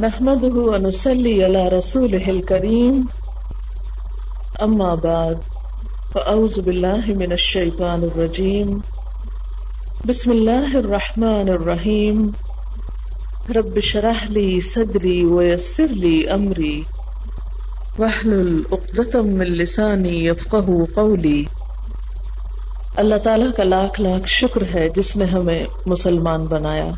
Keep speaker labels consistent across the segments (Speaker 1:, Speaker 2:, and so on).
Speaker 1: نحمده ونصلي على رسوله الكريم. أما بعد، فأعوذ بالله من الشيطان الرجيم. بسم الله الرحمن الرحيم. رب اشرح لي صدري ويسر لي أمري. واحلل عقدة من لساني يفقه قولي. اللہ تعالیٰ کا لاکھ لاکھ شکر ہے جس نے ہمیں مسلمان بنایا۔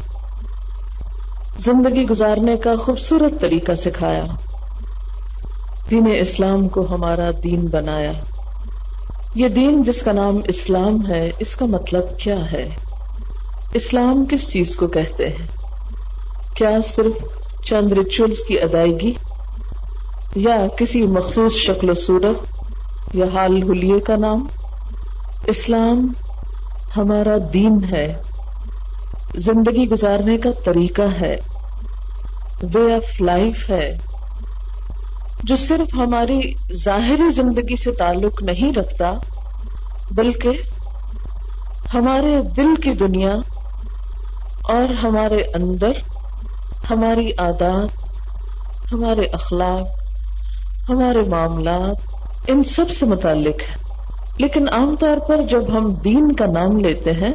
Speaker 1: زندگی گزارنے کا خوبصورت طریقہ سکھایا۔ دین اسلام کو ہمارا دین بنایا۔ یہ دین جس کا نام اسلام ہے، اس کا مطلب کیا ہے؟ اسلام کس چیز کو کہتے ہیں؟ کیا صرف چند ریچولس کی ادائیگی؟ یا کسی مخصوص شکل و صورت؟ یا حال حلیے کا نام؟ اسلام ہمارا دین ہے۔ زندگی گزارنے کا طریقہ ہے۔ وے آف لائف ہے، جو صرف ہماری ظاہری زندگی سے تعلق نہیں رکھتا، بلکہ ہمارے دل کی دنیا اور ہمارے اندر ہماری عادات، ہمارے اخلاق، ہمارے معاملات، ان سب سے متعلق ہے لیکن عام طور پر جب ہم دین کا نام لیتے ہیں،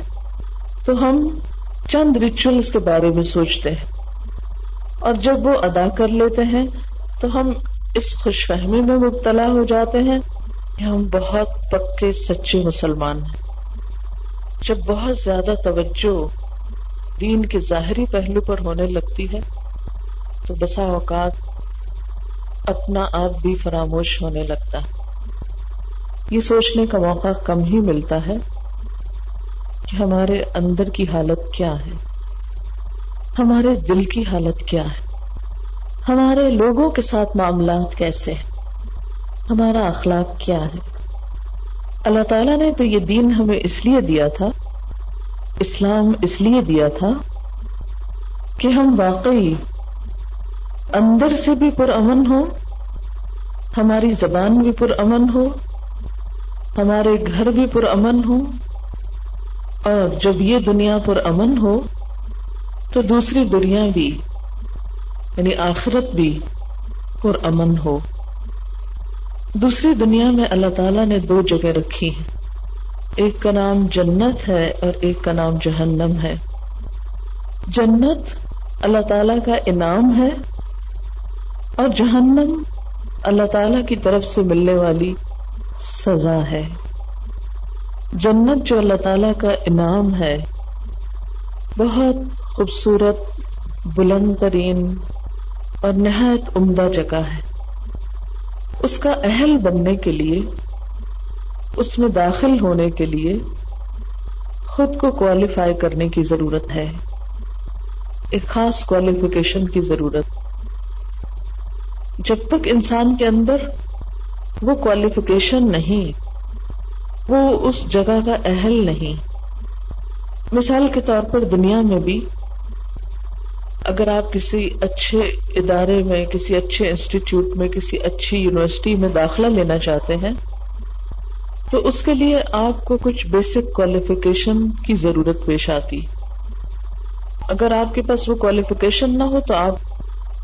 Speaker 1: تو ہم چند ریچولس کے بارے میں سوچتے ہیں۔ اور جب وہ ادا کر لیتے ہیں تو ہم اس خوش فہمی میں مبتلا ہو جاتے ہیں کہ ہم بہت پکے سچے مسلمان ہیں۔ جب بہت زیادہ توجہ دین کے ظاہری پہلو پر ہونے لگتی ہے تو بسا اوقات اپنا آپ بھی فراموش ہونے لگتا ہے۔ یہ سوچنے کا موقع کم ہی ملتا ہے کہ ہمارے اندر کی حالت کیا ہے۔ ہمارے دل کی حالت کیا ہے؟ ہمارے لوگوں کے ساتھ معاملات کیسے ہیں؟ ہمارا اخلاق کیا ہے؟ اللہ تعالیٰ نے تو یہ دین ہمیں اس لیے دیا تھا، اسلام اس لیے دیا تھا کہ ہم واقعی اندر سے بھی پر امن ہو ہماری زبان بھی پر امن ہو ہمارے گھر بھی پر امن ہو اور جب یہ دنیا پر امن ہو تو دوسری دنیا بھی یعنی آخرت بھی پر امن ہو۔ دوسری دنیا میں اللہ تعالیٰ نے دو جگہ رکھی ہیں۔ ایک کا نام جنت ہے اور ایک کا نام جہنم ہے۔ جنت اللہ تعالیٰ کا انعام ہے اور جہنم اللہ تعالیٰ کی طرف سے ملنے والی سزا ہے۔ جنت جو اللہ تعالی کا انعام ہے، بہت خوبصورت بلند ترین اور نہایت عمدہ جگہ ہے۔ اس کا اہل بننے کے لیے، اس میں داخل ہونے کے لیے خود کو کوالیفائی کرنے کی ضرورت ہے۔ ایک خاص کوالیفیکیشن کی ضرورت۔ جب تک انسان کے اندر وہ کوالیفیکیشن نہیں، وہ اس جگہ کا اہل نہیں۔ مثال کے طور پر دنیا میں بھی اگر آپ کسی اچھے ادارے میں، کسی اچھے انسٹیٹیوٹ میں، کسی اچھی یونیورسٹی میں داخلہ لینا چاہتے ہیں، تو اس کے لیے آپ کو کچھ بیسک کوالیفیکیشن کی ضرورت پیش آتی۔ اگر آپ کے پاس وہ کوالیفیکیشن نہ ہو، تو آپ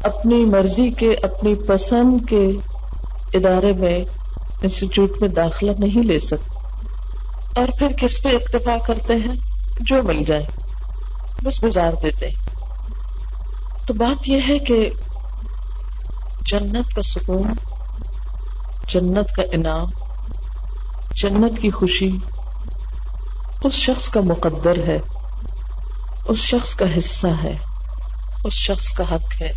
Speaker 1: اپنی مرضی کے، اپنی پسند کے ادارے میں، انسٹیٹیوٹ میں داخلہ نہیں لے سکتے۔ اور پھر کس پہ اکتفا کرتے ہیں؟ جو مل جائے، بس گزار دیتے تو بات یہ ہے کہ جنت کا سکون، جنت کا انعام، جنت کی خوشی اس شخص کا مقدر ہے، اس شخص کا حصہ ہے، اس شخص کا حق ہے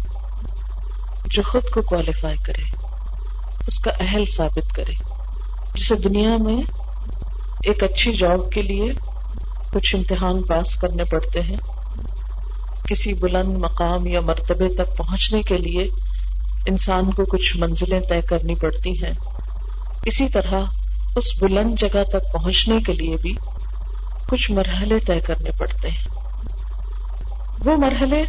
Speaker 1: جو خود کو کوالیفائی کرے، اس کا اہل ثابت کرے۔ جسے دنیا میں ایک اچھی جاب کے لیے کچھ امتحان پاس کرنے پڑتے ہیں۔ کسی بلند مقام یا مرتبے تک پہنچنے کے لیے انسان کو کچھ منزلیں طے کرنی پڑتی ہیں۔ اسی طرح اس بلند جگہ تک پہنچنے کے لیے بھی کچھ مرحلے طے کرنے پڑتے ہیں۔ وہ مرحلے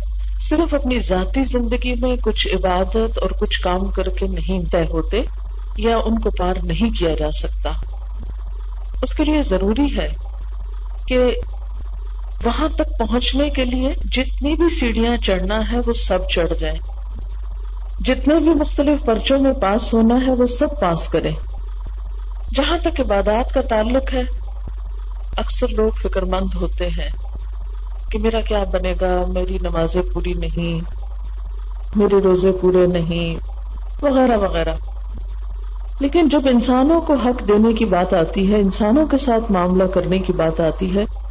Speaker 1: صرف اپنی ذاتی زندگی میں کچھ عبادت اور کچھ کام کر کے نہیں طے ہوتے یا ان کو پار نہیں کیا جا سکتا۔ اس کے لیے ضروری ہے کہ وہاں تک پہنچنے کے لیے جتنی بھی سیڑھیاں چڑھنا ہے وہ سب چڑھ جائیں۔ جتنے بھی مختلف پرچوں میں پاس ہونا ہے وہ سب پاس کریں۔ جہاں تک عبادات کا تعلق ہے، اکثر لوگ فکر مند ہوتے ہیں کہ میرا کیا بنے گا، میری نمازیں پوری نہیں، میرے روزے پورے نہیں، وغیرہ وغیرہ۔ لیکن جب انسانوں کو حق دینے کی بات آتی ہے، انسانوں کے ساتھ معاملہ کرنے کی بات آتی ہے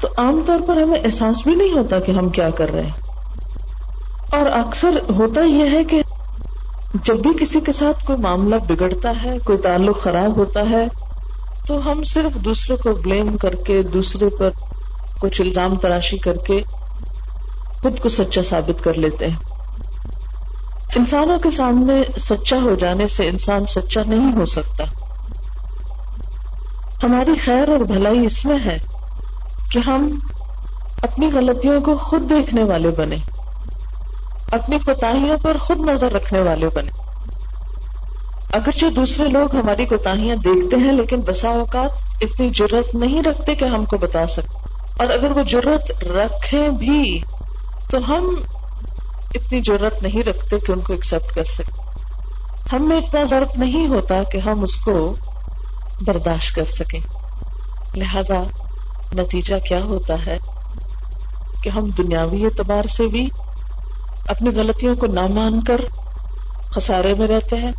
Speaker 1: تو عام طور پر ہمیں احساس بھی نہیں ہوتا کہ ہم کیا کر رہے ہیں۔ اور اکثر ہوتا یہ ہے کہ جب بھی کسی کے ساتھ کوئی معاملہ بگڑتا ہے، کوئی تعلق خراب ہوتا ہے، تو ہم صرف دوسرے کو بلیم کر کے، دوسرے پر کچھ الزام تراشی کر کے خود کو سچا ثابت کر لیتے ہیں۔ انسانوں کے سامنے سچا ہو جانے سے انسان سچا نہیں ہو سکتا۔ ہماری خیر اور بھلائی اس میں ہے۔ کہ ہم اپنی غلطیوں کو خود دیکھنے والے بنے، اپنی کوتاہیوں پر خود نظر رکھنے والے بنے۔ اگرچہ دوسرے لوگ ہماری کوتاہیاں دیکھتے ہیں، لیکن بسا اوقات اتنی ضرورت نہیں رکھتے کہ ہم کو بتا سکتے اور اگر وہ ضرورت رکھیں بھی، تو ہم اتنی ضرورت نہیں رکھتے کہ ان کو ایکسپٹ کر سکیں۔ ہم میں اتنا ضرورت نہیں ہوتا کہ ہم اس کو برداشت کر سکیں۔ لہذا نتیجہ کیا ہوتا ہے کہ ہم دنیاوی اعتبار سے بھی اپنی غلطیوں کو نہ مان کر خسارے میں رہتے ہیں،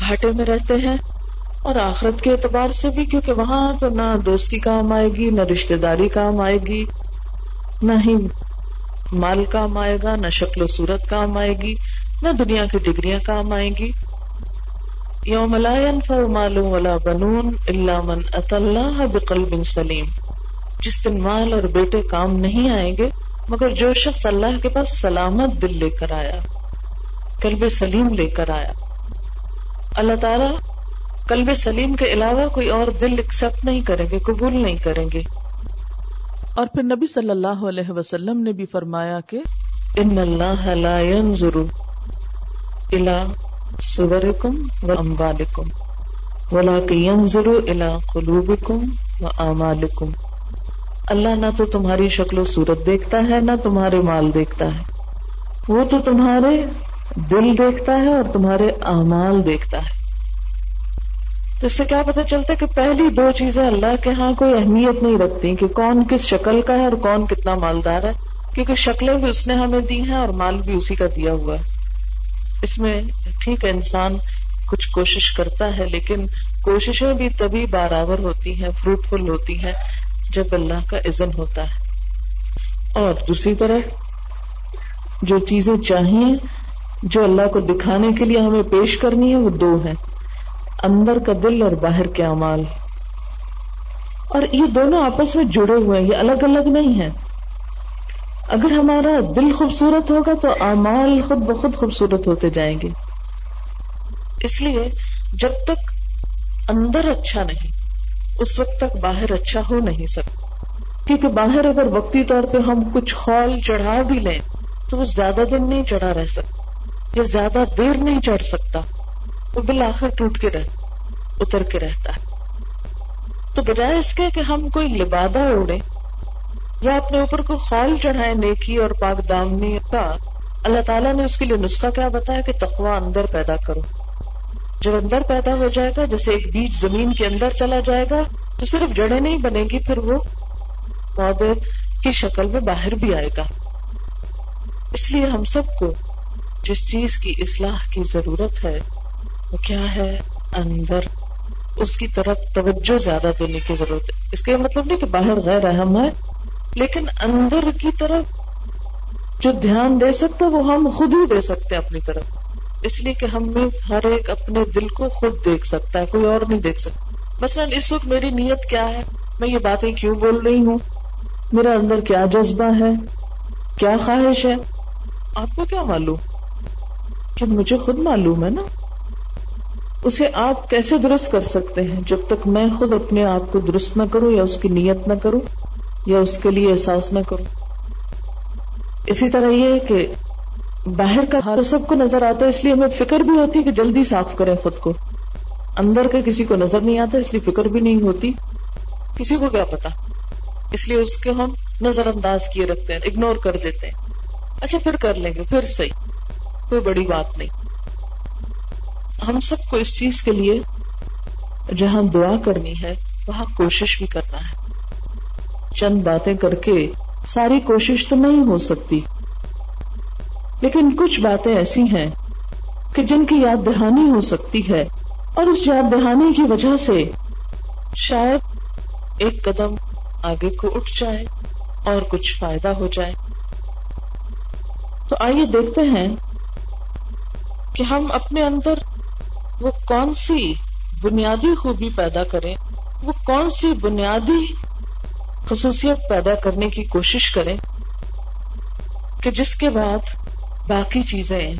Speaker 1: گھاٹے میں رہتے ہیں اور آخرت کے اعتبار سے بھی، کیونکہ وہاں تو نہ دوستی کام آئے گی، نہ رشتے داری کام آئے گی، نہ ہی مال کام آئے گا، نہ شکل و صورت کام آئے گی، نہ دنیا کی ڈگریاں کام آئیں گی۔ یوم لا ينفع مال ولا بنون الا من اتى الله بقلب سلیم۔ جس دن مال اور بیٹے کام نہیں آئیں گے مگر جو شخص اللہ کے پاس سلامت دل لے کر آیا کلب سلیم لے کر آیا۔ اللہ تعالی کلب سلیم کے علاوہ کوئی اور دل ایکسپٹ نہیں کریں گے قبول نہیں کریں گے۔
Speaker 2: اور پھر نبی صلی اللہ علیہ وسلم نے بھی فرمایا کہ
Speaker 1: ان اللہ لا ينظر الى صورکم و اموالکم ولكن ينظر الى قلوبکم و اعمالکم اللہ نہ تو تمہاری شکل و صورت دیکھتا ہے، نہ تمہارے مال دیکھتا ہے۔ وہ تو تمہارے دل دیکھتا ہے اور تمہارے اعمال دیکھتا ہے۔ تو اس سے کیا پتا چلتا ہے کہ پہلی دو چیزیں اللہ کے ہاں کوئی اہمیت نہیں رکھتی کہ کون کس شکل کا ہے اور کون کتنا مالدار ہے، کیونکہ شکلیں بھی اس نے ہمیں دی ہیں اور مال بھی اسی کا دیا ہوا ہے۔ اس میں ٹھیک ہے، انسان کچھ کوشش کرتا ہے، لیکن کوششیں بھی تبھی بارآور ہوتی ہیں فروٹفل ہوتی ہیں۔ جب اللہ کا عزن ہوتا ہے۔ اور دوسری طرف جو چیزیں چاہیے، جو اللہ کو دکھانے کے لیے ہمیں پیش کرنی ہے، وہ دو ہیں۔ اندر کا دل اور باہر کے امال اور یہ دونوں آپس میں جڑے ہوئے ہیں، یہ الگ الگ نہیں ہیں۔ اگر ہمارا دل خوبصورت ہوگا تو امال خود بخود خوبصورت ہوتے جائیں گے۔ اس لیے جب تک اندر اچھا نہیں اس وقت تک باہر اچھا ہو نہیں سکتا۔ کیونکہ باہر اگر وقتی طور پہ ہم کچھ خول چڑھا بھی لیں، تو وہ زیادہ دن نہیں چڑھا رہ سکتا، یا زیادہ دیر نہیں چڑھ سکتا۔ وہ بالآخر ٹوٹ کے رہتا اتر کے رہتا ہے۔ تو بجائے اس کے کہ ہم کوئی لبادہ اوڑے یا اپنے اوپر کوئی خول چڑھائے نیکی اور پاک دامنی کا، اللہ تعالیٰ نے اس کے لیے نسخہ کیا بتایا کہ تقوا اندر پیدا کرو۔ جب اندر پیدا ہو جائے گا، جیسے ایک بیج زمین کے اندر چلا جائے گا، تو صرف جڑیں نہیں بنے گی، پھر وہ پودے کی شکل میں باہر بھی آئے گا۔ اس لیے ہم سب کو جس چیز کی اصلاح کی ضرورت ہے، وہ کیا ہے؟ اندر۔ اس کی طرف توجہ زیادہ دینے کی ضرورت ہے۔ اس کا یہ مطلب نہیں کہ باہر غیر اہم ہے، لیکن اندر کی طرف جو دھیان دے سکتے، وہ ہم خود ہی دے سکتے اپنی طرف۔ اس لیے کہ ہم میں ہر ایک اپنے دل کو خود دیکھ سکتا ہے، کوئی اور نہیں دیکھ سکتا۔ مثلا اس وقت میری نیت کیا ہے؟ میں یہ باتیں کیوں بول رہی ہوں؟ میرا اندر کیا جذبہ ہے؟ کیا خواہش ہے؟ آپ کو کیا معلوم؟ کہ مجھے خود معلوم ہے نا؟ اسے آپ کیسے درست کر سکتے ہیں؟ جب تک میں خود اپنے آپ کو درست نہ کروں یا اس کی نیت نہ کروں یا اس کے لیے احساس نہ کروں۔ اسی طرح یہ کہ باہر کا ہاں تو سب کو نظر آتا ہے، اس لیے ہمیں فکر بھی ہوتی ہے کہ جلدی صاف کریں خود کو۔ اندر کا کسی کو نظر نہیں آتا، اس لیے فکر بھی نہیں ہوتی۔ کسی کو کیا پتا؟ اس لیے اس کے ہم نظر انداز کیے رکھتے ہیں اگنور کر دیتے ہیں۔ اچھا پھر کر لیں گے، پھر صحیح۔ کوئی بڑی بات نہیں۔ ہم سب کو اس چیز کے لیے جہاں دعا کرنی ہے، وہاں کوشش بھی کرنا ہے۔ چند باتیں کر کے ساری کوشش تو نہیں ہو سکتی۔ لیکن کچھ باتیں ایسی ہیں کہ جن کی یاد دہانی ہو سکتی ہے اور اس یاد دہانی کی وجہ سے شاید ایک قدم آگے کو اٹھ جائے اور کچھ فائدہ ہو جائے۔ تو آئیے دیکھتے ہیں کہ ہم اپنے اندر وہ کون سی بنیادی خوبی پیدا کریں، وہ کون سی بنیادی خصوصیت پیدا کرنے کی کوشش کریں کہ جس کے بعد باقی چیزیں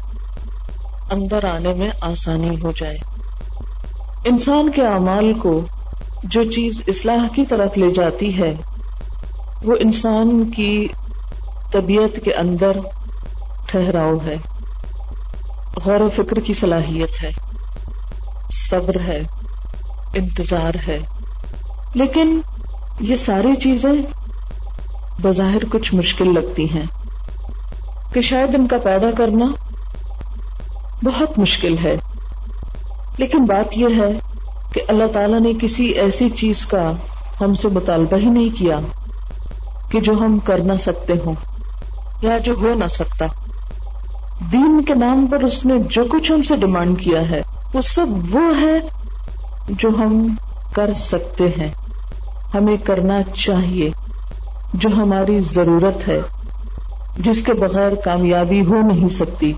Speaker 1: اندر آنے میں آسانی ہو جائے۔ انسان کے اعمال کو جو چیز اصلاح کی طرف لے جاتی ہے، وہ انسان کی طبیعت کے اندر ٹھہراؤ ہے۔ غور و فکر کی صلاحیت ہے۔ صبر ہے۔ انتظار ہے۔ لیکن یہ ساری چیزیں بظاہر کچھ مشکل لگتی ہیں۔ کہ شاید ان کا پیدا کرنا بہت مشکل ہے۔ لیکن بات یہ ہے کہ اللہ تعالیٰ نے کسی ایسی چیز کا ہم سے مطالبہ ہی نہیں کیا کہ جو ہم کر نہ سکتے ہوں یا جو ہو نہ سکتا۔ دین کے نام پر اس نے جو کچھ ہم سے ڈیمانڈ کیا ہے، وہ سب وہ ہے جو ہم کر سکتے ہیں۔ ہمیں کرنا چاہیے، جو ہماری ضرورت ہے۔ جس کے بغیر کامیابی ہو نہیں سکتی۔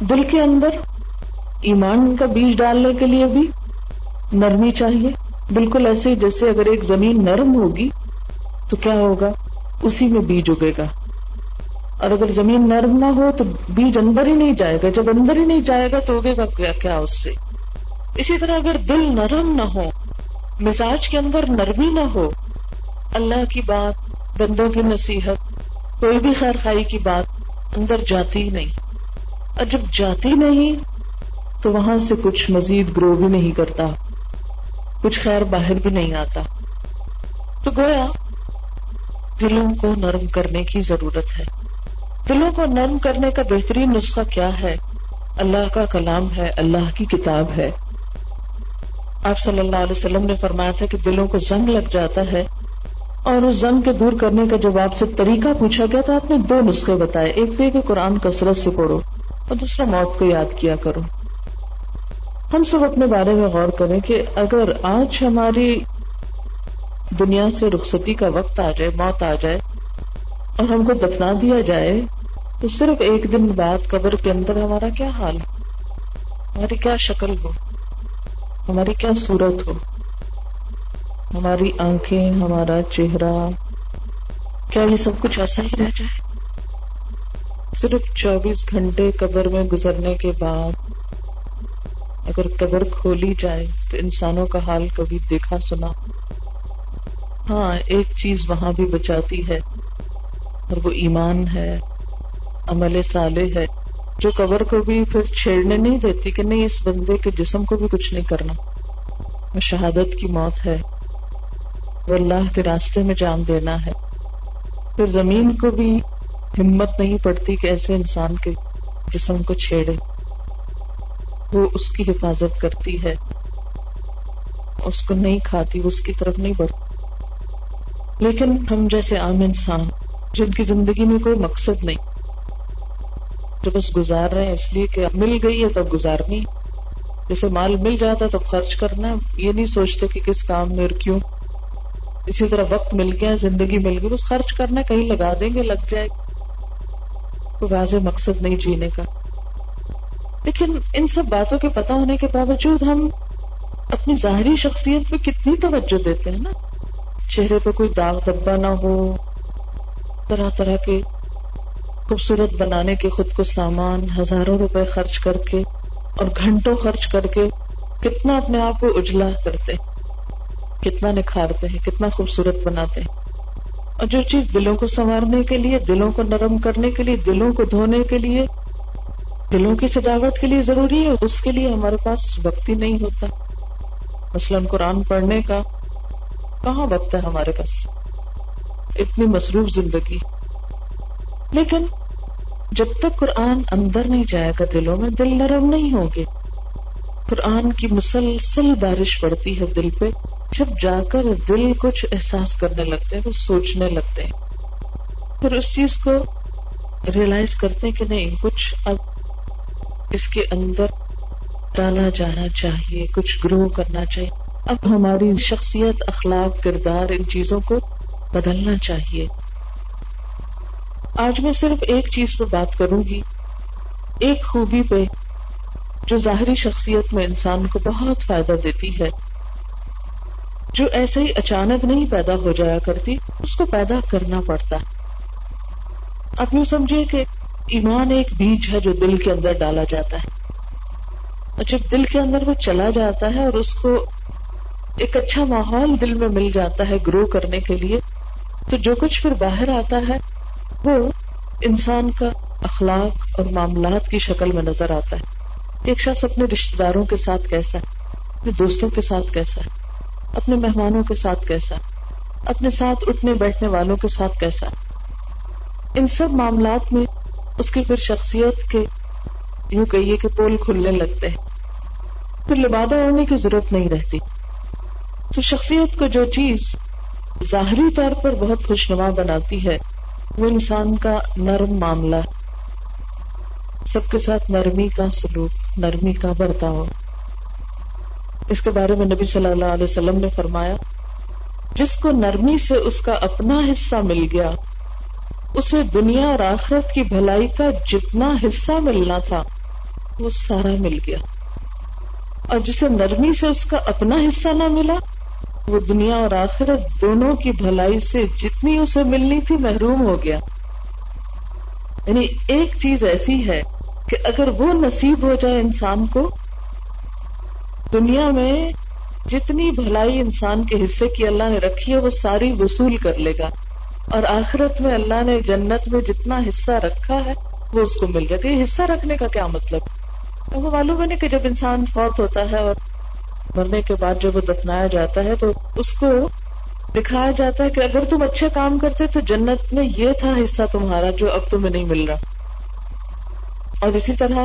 Speaker 1: دل کے اندر ایمان کا بیج ڈالنے کے لیے بھی نرمی چاہیے۔ بالکل ایسے جیسے اگر ایک زمین نرم ہوگی تو کیا ہوگا؟ اسی میں بیج اگے گا۔ اور اگر زمین نرم نہ ہو تو بیج اندر ہی نہیں جائے گا۔ جب اندر ہی نہیں جائے گا تو اگے گا کیا کیا اس سے؟ اسی طرح اگر دل نرم نہ ہو، مزاج کے اندر نرمی نہ ہو، اللہ کی بات بندوں کی نصیحت کوئی بھی خیر خائی کی بات اندر جاتی نہیں۔ اور جب جاتی نہیں، تو وہاں سے کچھ مزید گرو بھی نہیں کرتا، کچھ خیر باہر بھی نہیں آتا۔ تو گویا، دلوں کو نرم کرنے کی ضرورت ہے۔ دلوں کو نرم کرنے کا بہترین نسخہ کیا ہے؟ اللہ کا کلام ہے، اللہ کی کتاب ہے۔ آپ صلی اللہ علیہ وسلم نے فرمایا تھا کہ دلوں کو زنگ لگ جاتا ہے اور اس زنگ کے دور کرنے کا جب آپ سے طریقہ پوچھا گیا تو آپ نے دو نسخے بتائے، ایک تو کہ قرآن کثرت سے پڑھو اور دوسرا موت کو یاد کیا کرو۔ ہم سب اپنے بارے میں غور کریں کہ اگر آج ہماری دنیا سے رخصتی کا وقت آ جائے، موت آ جائے اور ہم کو دفنا دیا جائے، تو صرف ایک دن بعد قبر کے اندر ہمارا کیا حال ہماری کیا شکل ہو؟ ہماری کیا صورت ہو؟ ہماری آنکھیں، ہمارا چہرہ، کیا یہ سب کچھ ایسا ہی رہ جائے؟ صرف چوبیس گھنٹے قبر میں گزرنے کے بعد اگر قبر کھولی جائے تو انسانوں کا حال کبھی دیکھا سنا۔ ہاں ایک چیز وہاں بھی بچاتی ہے اور وہ ایمان ہے، عمل صالح ہے۔ جو قبر کو بھی پھر چھیڑنے نہیں دیتی کہ نہیں، اس بندے کے جسم کو بھی کچھ نہیں کرنا۔ وہ شہادت کی موت ہے۔ وہ اللہ کے راستے میں جان دینا ہے۔ پھر زمین کو بھی ہمت نہیں پڑتی کہ ایسے انسان کے جسم کو چھیڑے۔ وہ اس کی حفاظت کرتی ہے۔ اس کو نہیں کھاتی اس کی طرف نہیں بڑھتی۔ لیکن ہم جیسے عام انسان، جن کی زندگی میں کوئی مقصد نہیں، جو بس گزار رہے ہیں، اس لیے کہ مل گئی ہے تب گزارنی۔ جیسے مال مل جاتا تب خرچ کرنا، یہ نہیں سوچتے کہ کس کام میں اور کیوں۔ اسی طرح وقت مل گیا، زندگی مل گئی، بس خرچ کرنا کہیں لگا دیں گے، لگ جائے۔ کوئی واضح مقصد نہیں جینے کا۔ لیکن ان سب باتوں کے پتہ ہونے کے باوجود ہم اپنی ظاہری شخصیت پہ کتنی توجہ دیتے ہیں نا۔ چہرے پہ کوئی داغ دبا نہ ہو، طرح طرح کے خوبصورت بنانے کے خود کو سامان، ہزاروں روپے خرچ کر کے اور گھنٹوں خرچ کر کے کتنا اپنے آپ کو اجلا کرتے ہیں۔ کتنا نکھارتے ہیں، کتنا خوبصورت بناتے ہیں۔ اور جو چیز دلوں کو سنوارنے کے لیے، دلوں کو نرم کرنے کے لیے، دلوں کو دھونے کے لیے، دلوں کی سجاوٹ کے لیے ضروری ہے، اس کے لیے ہمارے پاس وقت ہی نہیں ہوتا۔ مثلاً قرآن پڑھنے کا کہاں وقت ہے ہمارے پاس؟ اتنی مصروف زندگی۔ لیکن جب تک قرآن اندر نہیں جائے گا دلوں میں، دل نرم نہیں ہوں گے۔ قرآن کی مسلسل بارش پڑتی ہے دل پہ۔ جب جا کر دل کچھ احساس کرنے لگتے ہیں، وہ سوچنے لگتے ہیں۔ پھر اس چیز کو ریئلائز کرتے ہیں کہ نہیں، کچھ اب اس کے اندر ڈالا جانا چاہیے، کچھ گرو کرنا چاہیے۔ اب ہماری شخصیت، اخلاق، کردار، ان چیزوں کو بدلنا چاہیے۔ آج میں صرف ایک چیز پہ بات کروں گی۔ ایک خوبی پہ جو ظاہری شخصیت میں انسان کو بہت فائدہ دیتی ہے۔ جو ایسے ہی اچانک نہیں پیدا ہو جایا کرتی، اس کو پیدا کرنا پڑتا۔ ہے آپ یوں سمجھیے کہ ایمان ایک بیج ہے جو دل کے اندر ڈالا جاتا ہے۔ اور جب دل کے اندر وہ چلا جاتا ہے اور اس کو ایک اچھا ماحول دل میں مل جاتا ہے گرو کرنے کے لیے، تو جو کچھ پھر باہر آتا ہے، وہ انسان کا اخلاق اور معاملات کی شکل میں نظر آتا ہے۔ ایک شخص اپنے رشتے داروں کے ساتھ کیسا ہے؟ اپنے دوستوں کے ساتھ کیسا ہے؟ اپنے مہمانوں کے ساتھ کیسا؟ اپنے ساتھ اٹھنے بیٹھنے والوں کے ساتھ کیسا؟ ان سب معاملات میں اس کی پھر شخصیت کے یوں کہیے کہ پول کھلنے لگتے ہیں۔ پھر لبادہ اوڑھنے کی ضرورت نہیں رہتی۔ تو شخصیت کو جو چیز ظاہری طور پر بہت خوشنما بناتی ہے، وہ انسان کا نرم معاملہ سب کے ساتھ نرمی کا سلوک، نرمی کا برتاؤ۔ اس کے بارے میں نبی صلی اللہ علیہ وسلم نے فرمایا، جس کو نرمی سے اس کا اپنا حصہ مل گیا، اسے دنیا اور آخرت کی بھلائی کا جتنا حصہ ملنا تھا، وہ سارا مل گیا۔ اور جسے نرمی سے اس کا اپنا حصہ نہ ملا، وہ دنیا اور آخرت دونوں کی بھلائی سے جتنی اسے ملنی تھی محروم ہو گیا۔ یعنی ایک چیز ایسی ہے کہ اگر وہ نصیب ہو جائے انسان کو دنیا میں جتنی بھلائی انسان کے حصے کی اللہ نے رکھی ہے، وہ ساری وصول کر لے گا۔ اور آخرت میں اللہ نے جنت میں جتنا حصہ رکھا ہے، وہ اس کو مل جائے گا یہ حصہ رکھنے کا کیا مطلب؟ وہ معلوم ہے نا کہ جب انسان فوت ہوتا ہے اور مرنے کے بعد جب وہ دفنایا جاتا ہے، تو اس کو دکھایا جاتا ہے کہ اگر تم اچھے کام کرتے تو جنت میں یہ تھا حصہ تمہارا جو اب تمہیں نہیں مل رہا۔ اور اسی طرح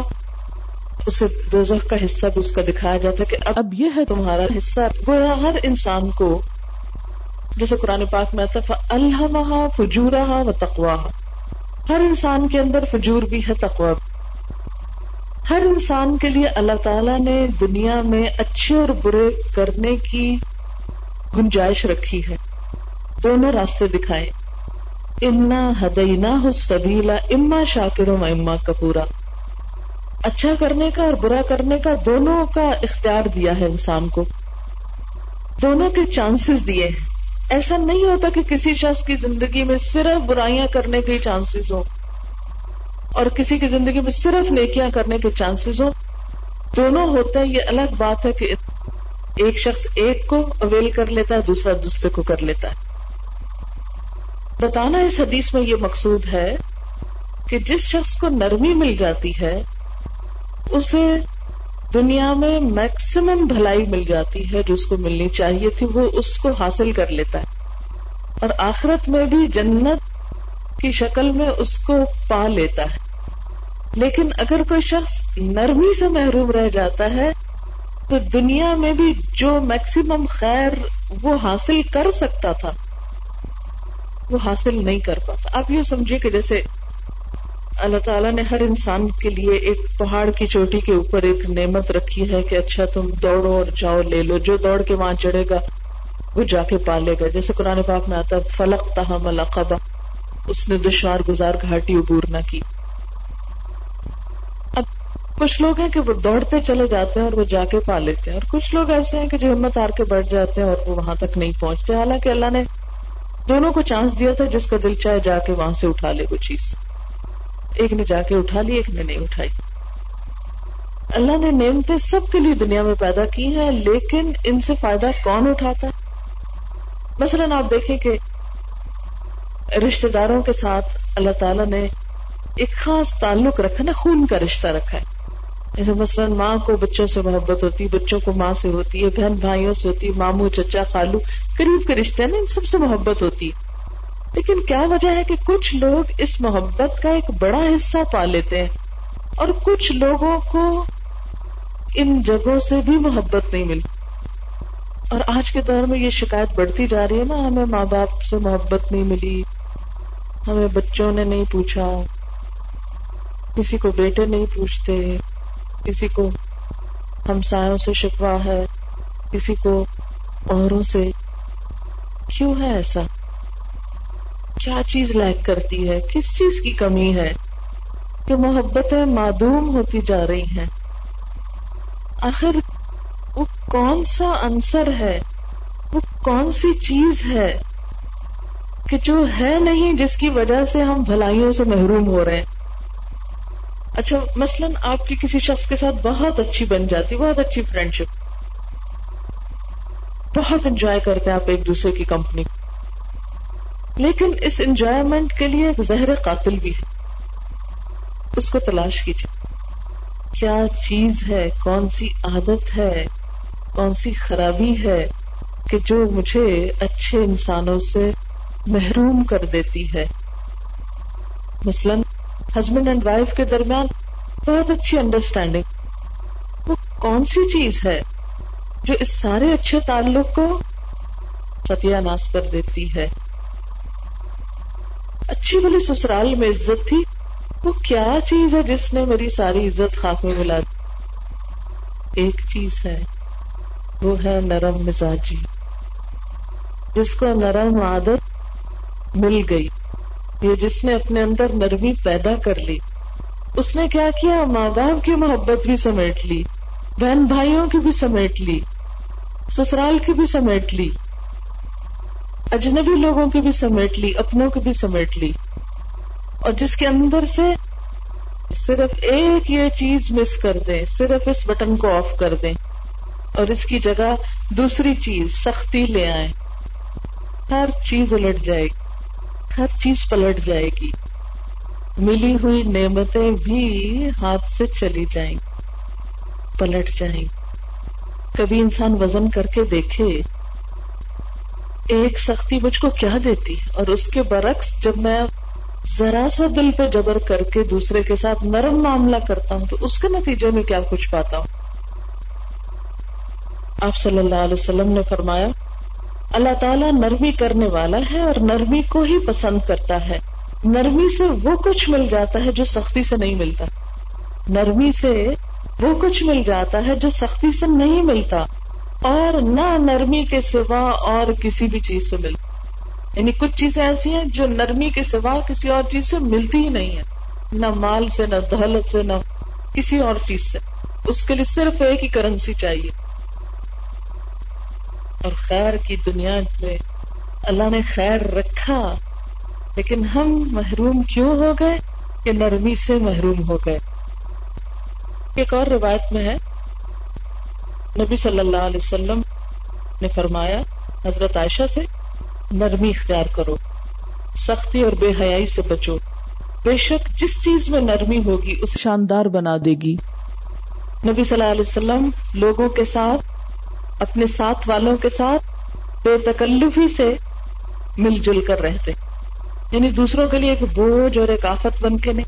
Speaker 1: اسے دوزخ کا حصہ بھی اس کا دکھایا جاتا ہے کہ اب اب یہ ہے تمہارا حصہ گویا ہر انسان کو جیسے قرآن پاک میں آتا الحمہ فجورا و تقوا ہر انسان کے اندر فجور بھی ہے تقوا ہر انسان کے لیے اللہ تعالیٰ نے دنیا میں اچھے اور برے کرنے کی گنجائش رکھی ہے۔ دونوں راستے دکھائے۔ امنا ہدینا ہو سبیلا اما شاکر و اما کپورا اچھا کرنے کا اور برا کرنے کا دونوں کا اختیار دیا ہے انسان کو۔ دونوں کے چانسز دیے ہیں۔ ایسا نہیں ہوتا کہ کسی شخص کی زندگی میں صرف برائیاں کرنے کے چانسز ہوں اور کسی کی زندگی میں صرف نیکیاں کرنے کے چانسز ہوں۔ دونوں ہوتا ہے یہ الگ بات ہے کہ ایک شخص ایک کو اویل کر لیتا ہے، دوسرا دوسرے کو کر لیتا ہے۔ بتانا اس حدیث میں یہ مقصود ہے کہ جس شخص کو نرمی مل جاتی ہے اسے دنیا میں میکسیمم بھلائی مل جاتی ہے جو اس کو ملنی چاہیے تھی، وہ اس کو حاصل کر لیتا ہے۔ اور آخرت میں بھی جنت کی شکل میں اس کو پا لیتا ہے۔ لیکن اگر کوئی شخص نرمی سے محروم رہ جاتا ہے، تو دنیا میں بھی جو میکسیمم خیر وہ حاصل کر سکتا تھا، وہ حاصل نہیں کر پاتا۔ آپ یہ سمجھیے کہ جیسے اللہ تعالیٰ نے ہر انسان کے لیے ایک پہاڑ کی چوٹی کے اوپر ایک نعمت رکھی ہے کہ اچھا تم دوڑو اور جاؤ لے لو۔ جو دوڑ کے وہاں چڑھے گا، وہ جا کے پالے گا۔ جیسے قرآن پاک میں آتا فلک تہم القبا اس نے دشوار گزار گھاٹی عبور نہ کی۔ اب کچھ لوگ ہیں کہ وہ دوڑتے چلے جاتے ہیں اور وہ جا کے پا لیتے ہیں۔ اور کچھ لوگ ایسے ہیں کہ جو ہمت ہار کے بیٹھ جاتے ہیں اور وہ وہاں تک نہیں پہنچتے۔ حالانکہ اللہ نے دونوں کو چانس دیا تھا، جس کا دل چاہے جا کے وہاں سے اٹھا لے وہ چیز۔ ایک نے جا کے اٹھا لی، ایک نے نہیں اٹھائی۔ اللہ نے نعمتیں سب کے لیے دنیا میں پیدا کی ہیں، لیکن ان سے فائدہ کون اٹھاتا؟ ہے مثلاً آپ دیکھیں کہ رشتے داروں کے ساتھ اللہ تعالیٰ نے ایک خاص تعلق رکھا، نا، خون کا رشتہ رکھا ہے۔ جیسے مثلاً ماں کو بچوں سے محبت ہوتی ہے بچوں کو ماں سے ہوتی ہے بہن بھائیوں سے ہوتی ہے ماموں، چچا، خالو، قریب کے رشتے ہیں، نا، ان سب سے محبت ہوتی۔ ہے لیکن کیا وجہ ہے کہ کچھ لوگ اس محبت کا ایک بڑا حصہ پا لیتے ہیں اور کچھ لوگوں کو ان جگہوں سے بھی محبت نہیں ملتی؟ اور آج کے دور میں یہ شکایت بڑھتی جا رہی ہے نا، ہمیں ماں باپ سے محبت نہیں ملی، ہمیں بچوں نے نہیں پوچھا، کسی کو بیٹے نہیں پوچھتے، کسی کو ہمسایوں سے شکوا ہے، کسی کو اوروں سے۔ کیوں ہے ایسا؟ کیا چیز لیک کرتی ہے؟ کس چیز کی کمی ہے کہ محبتیں معدوم ہوتی جا رہی ہیں؟ آخر وہ کون سا انصر ہے؟ وہ کون سی چیز ہے کہ جو ہے نہیں جس کی وجہ سے ہم بھلائیوں سے محروم ہو رہے ہیں؟ اچھا مثلا آپ کی کسی شخص کے ساتھ بہت اچھی بن جاتی، بہت اچھی فرینڈ شپ بہت انجوائے کرتے ہیں آپ ایک دوسرے کی کمپنی لیکن اس انجوائمنٹ کے لیے ایک زہر قاتل بھی ہے۔ اس کو تلاش کیجیے۔ کیا چیز ہے؟ کون سی عادت ہے؟ کون سی خرابی ہے کہ جو مجھے اچھے انسانوں سے محروم کر دیتی ہے؟ مثلا ہسبینڈ اینڈ وائف کے درمیان بہت اچھی انڈرسٹینڈنگ وہ کون سی چیز ہے جو اس سارے اچھے تعلق کو ستیہ ناس کر دیتی ہے؟ اچھی بلی سسرال میں عزت تھی۔ وہ کیا چیز ہے جس نے میری ساری عزت خاک میں ملا دی؟ ایک چیز ہے، وہ ہے نرم مزاجی، جس کو نرم عادت مل گئی، یہ جس نے اپنے اندر نرمی پیدا کر لی۔ اس نے کیا کیا؟ ماں باپ کی محبت بھی سمیٹ لی، بہن بھائیوں کی بھی سمیٹ لی، سسرال کی بھی سمیٹ لی۔ اجنبی لوگوں کی بھی سمیٹ لی، اپنوں کی بھی سمیٹ لی۔ اور جس کے اندر سے صرف ایک یہ چیز مس کر دیں، صرف اس بٹن کو آف کر دیں اور اس کی جگہ دوسری چیز، سختی لے آئیں۔ ہر چیز الٹ جائے گی، ہر چیز پلٹ جائے گی۔ ملی ہوئی نعمتیں بھی ہاتھ سے چلی جائیں، پلٹ جائیں۔ کبھی انسان وزن کر کے دیکھے ایک سختی مجھ کو کیا دیتی؟ اور اس کے برعکس جب میں ذرا سا دل پہ جبر کر کے دوسرے کے ساتھ نرم معاملہ کرتا ہوں، تو اس کے نتیجے میں کیا کچھ پاتا ہوں؟ آپ صلی اللہ علیہ وسلم نے فرمایا، اللہ تعالیٰ نرمی کرنے والا ہے اور نرمی کو ہی پسند کرتا ہے۔ نرمی سے وہ کچھ مل جاتا ہے جو سختی سے نہیں ملتا۔ نرمی سے وہ کچھ مل جاتا ہے جو سختی سے نہیں ملتا۔ اور نہ نرمی کے سوا اور کسی بھی چیز سے ملتا یعنی کچھ چیزیں ایسی ہیں جو نرمی کے سوا کسی اور چیز سے ملتی ہی نہیں ہے نہ مال سے، نہ دہلت سے، نہ کسی اور چیز سے۔ اس کے لیے صرف ایک ہی کرنسی چاہیے۔ اور خیر کی دنیا میں اللہ نے خیر رکھا، لیکن ہم محروم کیوں ہو گئے کہ نرمی سے محروم ہو گئے؟ ایک اور روایت میں ہے۔ نبی صلی اللہ علیہ وسلم نے فرمایا، حضرت عائشہ سے، نرمی اختیار کرو، سختی اور بے حیائی سے بچو۔ بے شک جس چیز میں نرمی ہوگی، اسے
Speaker 2: شاندار بنا دے گی۔
Speaker 1: نبی صلی اللہ علیہ وسلم لوگوں کے ساتھ، اپنے ساتھ والوں کے ساتھ بے تکلفی سے مل جل کر رہتے۔ یعنی دوسروں کے لیے ایک بوجھ اور ایک آفت بن کے نہیں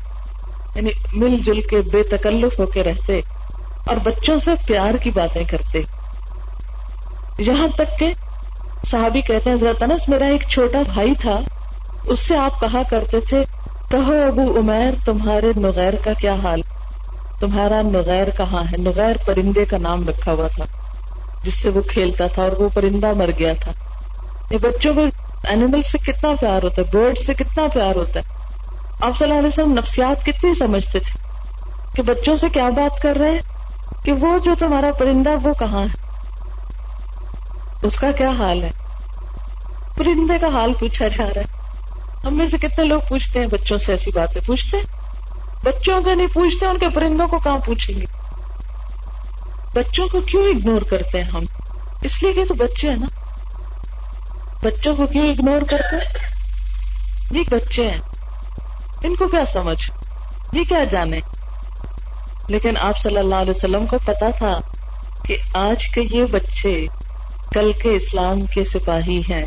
Speaker 1: یعنی مل جل کے بے تکلف ہو کے رہتے۔ اور بچوں سے پیار کی باتیں کرتے۔ یہاں تک کہ صحابی کہتے ہیں، حضرت انس میرا ایک چھوٹا بھائی تھا، اس سے آپ کہا کرتے تھے، کہو ابو عمیر، تمہارے نغیر کا کیا حال؟ تمہارا نغیر کہاں ہے؟ نغیر پرندے کا نام رکھا ہوا تھا، جس سے وہ کھیلتا تھا اور وہ پرندہ مر گیا تھا۔ یہ بچوں کو اینیمل سے کتنا پیار ہوتا ہے برڈ سے کتنا پیار ہوتا ہے۔ آپ صلی اللہ علیہ وسلم نفسیات کتنی سمجھتے تھے کہ بچوں سے کیا بات کر رہے ہیں؟ کہ وہ جو تمہارا پرندہ وہ کہاں ہے؟ اس کا کیا حال ہے؟ پرندے کا حال پوچھا جا رہا ہے۔ ہم میں سے کتنے لوگ پوچھتے ہیں بچوں سے ایسی باتیں؟ پوچھتے بچوں کو نہیں پوچھتے، ان کے پرندوں کو کہاں پوچھیں گے؟ بچوں کو کیوں اگنور کرتے ہیں ہم؟ اس لیے کہ تو بچے ہیں نا۔ بچوں کو کیوں اگنور کرتے ہیں؟ یہ بچے ہیں۔ ان کو کیا سمجھ؟ یہ کیا جانے؟ لیکن آپ صلی اللہ علیہ وسلم کو پتا تھا کہ آج کے یہ بچے کل کے اسلام کے سپاہی ہیں۔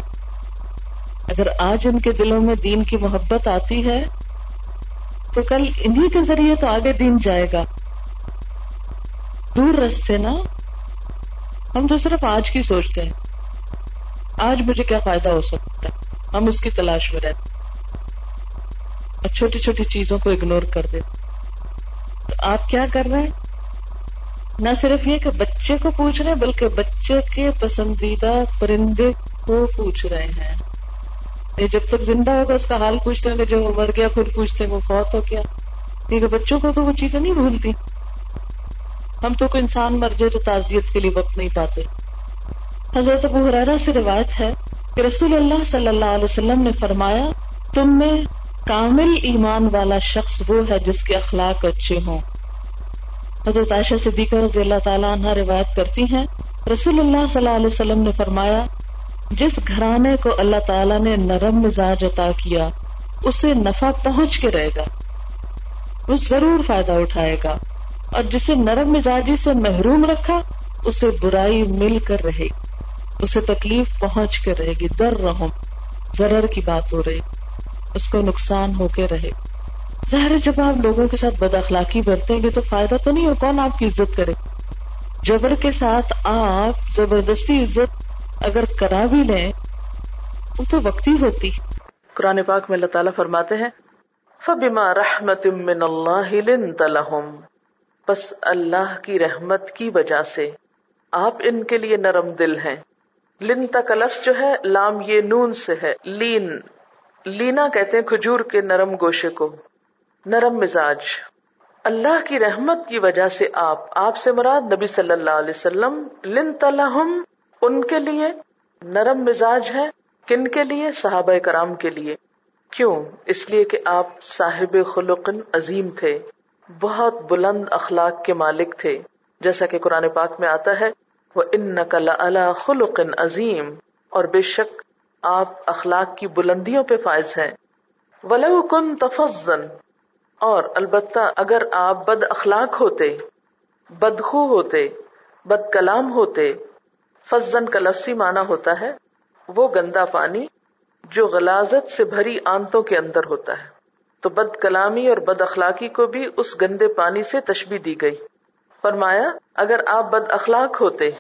Speaker 1: اگر آج ان کے دلوں میں دین کی محبت آتی ہے، تو کل انہی کے ذریعے تو آگے دین جائے گا۔ دور رستے نا، ہم تو صرف آج کی سوچتے ہیں۔ آج مجھے کیا فائدہ ہو سکتا ہے؟ ہم اس کی تلاش میں رہتے اور چھوٹی چھوٹی چیزوں کو اگنور کر دیتے تو آپ کیا کر رہے ہیں؟ نہ صرف یہ کہ بچے کو پوچھ رہے ہیں، بلکہ بچے کے پسندیدہ پرندے کو پوچھ رہے ہیں۔ یہ جب تک زندہ ہوگا، اس کا حال پوچھتے ہیں کہ جو مر گیا، پھر پوچھتے ہیں وہ فوت ہو گیا۔ کیونکہ بچوں کو تو وہ چیزیں نہیں بھولتی۔ ہم تو کوئی انسان مر جائے تو تعزیت کے لیے وقت نہیں پاتے۔ حضرت ابو حرارا سے روایت ہے کہ رسول اللہ صلی اللہ علیہ وسلم نے فرمایا، تم میں کامل ایمان والا شخص وہ ہے جس کے اخلاق اچھے ہوں۔ حضرت عائشہ صدیقہ رضی اللہ تعالیٰ عنہ روایت کرتی ہیں، رسول اللہ صلی اللہ علیہ وسلم نے فرمایا، جس گھرانے کو اللہ تعالیٰ نے نرم مزاج عطا کیا، اسے نفع پہنچ کے رہے گا۔ وہ ضرور فائدہ اٹھائے گا۔ اور جسے نرم مزاجی سے محروم رکھا، اسے برائی مل کر رہے گی۔ اسے تکلیف پہنچ کے رہے گی۔ در رہوں ضرر کی بات ہو رہی۔ اس کو نقصان ہو کے رہے۔ ظاہر ہے، جب آپ لوگوں کے ساتھ بد اخلاقی برتیں گے تو فائدہ تو نہیں ہو کون آپ کی عزت کرے جبر کے ساتھ آپ زبردستی عزت اگر کرا بھی لیں، وہ تو وقتی ہوتی۔
Speaker 2: قرآن پاک میں اللہ تعالیٰ فرماتے ہیں، فبما رحمت من اللہ لنت لهم۔ بس اللہ کی رحمت کی وجہ سے آپ ان کے لیے نرم دل ہیں۔ لن کا لفظ جو ہے، لام یہ نون سے ہے، لین۔ لینا کہتے ہیں کھجور کے نرم گوشے کو، نرم مزاج۔ اللہ کی رحمت کی وجہ سے آپ آپ سے مراد نبی صلی اللہ علیہ وسلم لن تلحم ان کے لیے نرم مزاج ہے۔ کن کے لیے؟ صحابہ کرام کے لیے۔ کیوں؟ اس لیے کہ آپ صاحب خلق عظیم تھے، بہت بلند اخلاق کے مالک تھے۔ جیسا کہ قرآن پاک میں آتا ہے وہ ان نقل اللہ خلق عظیم اور بے شک آپ اخلاق کی بلندیوں پہ فائز ہیں۔ ولو کن تفزن اور البتہ اگر آپ بد اخلاق ہوتے بدخو ہوتے، بد کلام ہوتے فضن کا لفظی معنی ہوتا ہے، وہ گندا پانی جو غلازت سے بھری آنتوں کے اندر ہوتا ہے۔ تو بد کلامی اور بد اخلاقی کو بھی اس گندے پانی سے تشبی دی گئی۔ فرمایا، اگر آپ بد اخلاق ہوتے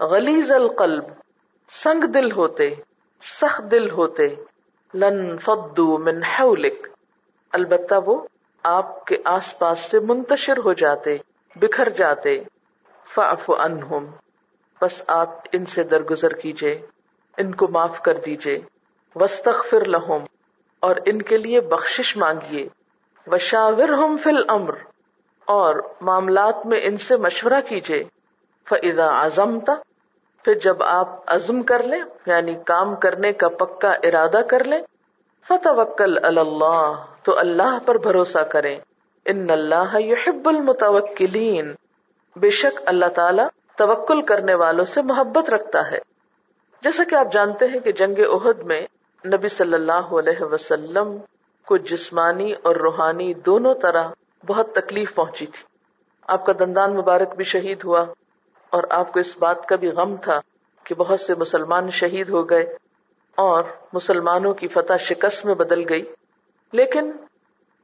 Speaker 2: غلیز القلب، سنگ دل ہوتے سخت دل ہوتے۔ لن فدو من حولک۔ البتہ وہ آپ کے آس پاس سے منتشر ہو جاتے، بکھر جاتے۔ فاف انہم بس آپ ان سے درگزر کیجیے ان کو معاف کر دیجیے وسطر لہم اور ان کے لیے بخشش مانگیے۔ وشاور ہم فل امر اور معاملات میں ان سے مشورہ کیجیے فضا اعظم پھر جب آپ عزم کر لیں یعنی کام کرنے کا پکا ارادہ کر لیں فتح وکل اللہ تو اللہ پر بھروسہ کریں۔ ان اللہ یحب المتوکلین۔ بے شک اللہ تعالی توکل کرنے والوں سے محبت رکھتا ہے۔ جیسا کہ آپ جانتے ہیں کہ جنگ عہد میں نبی صلی اللہ علیہ وسلم کو جسمانی اور روحانی دونوں طرح بہت تکلیف پہنچی تھی۔ آپ کا دندان مبارک بھی شہید ہوا۔ اور آپ کو اس بات کا بھی غم تھا کہ بہت سے مسلمان شہید ہو گئے اور مسلمانوں کی فتح شکست میں بدل گئی۔ لیکن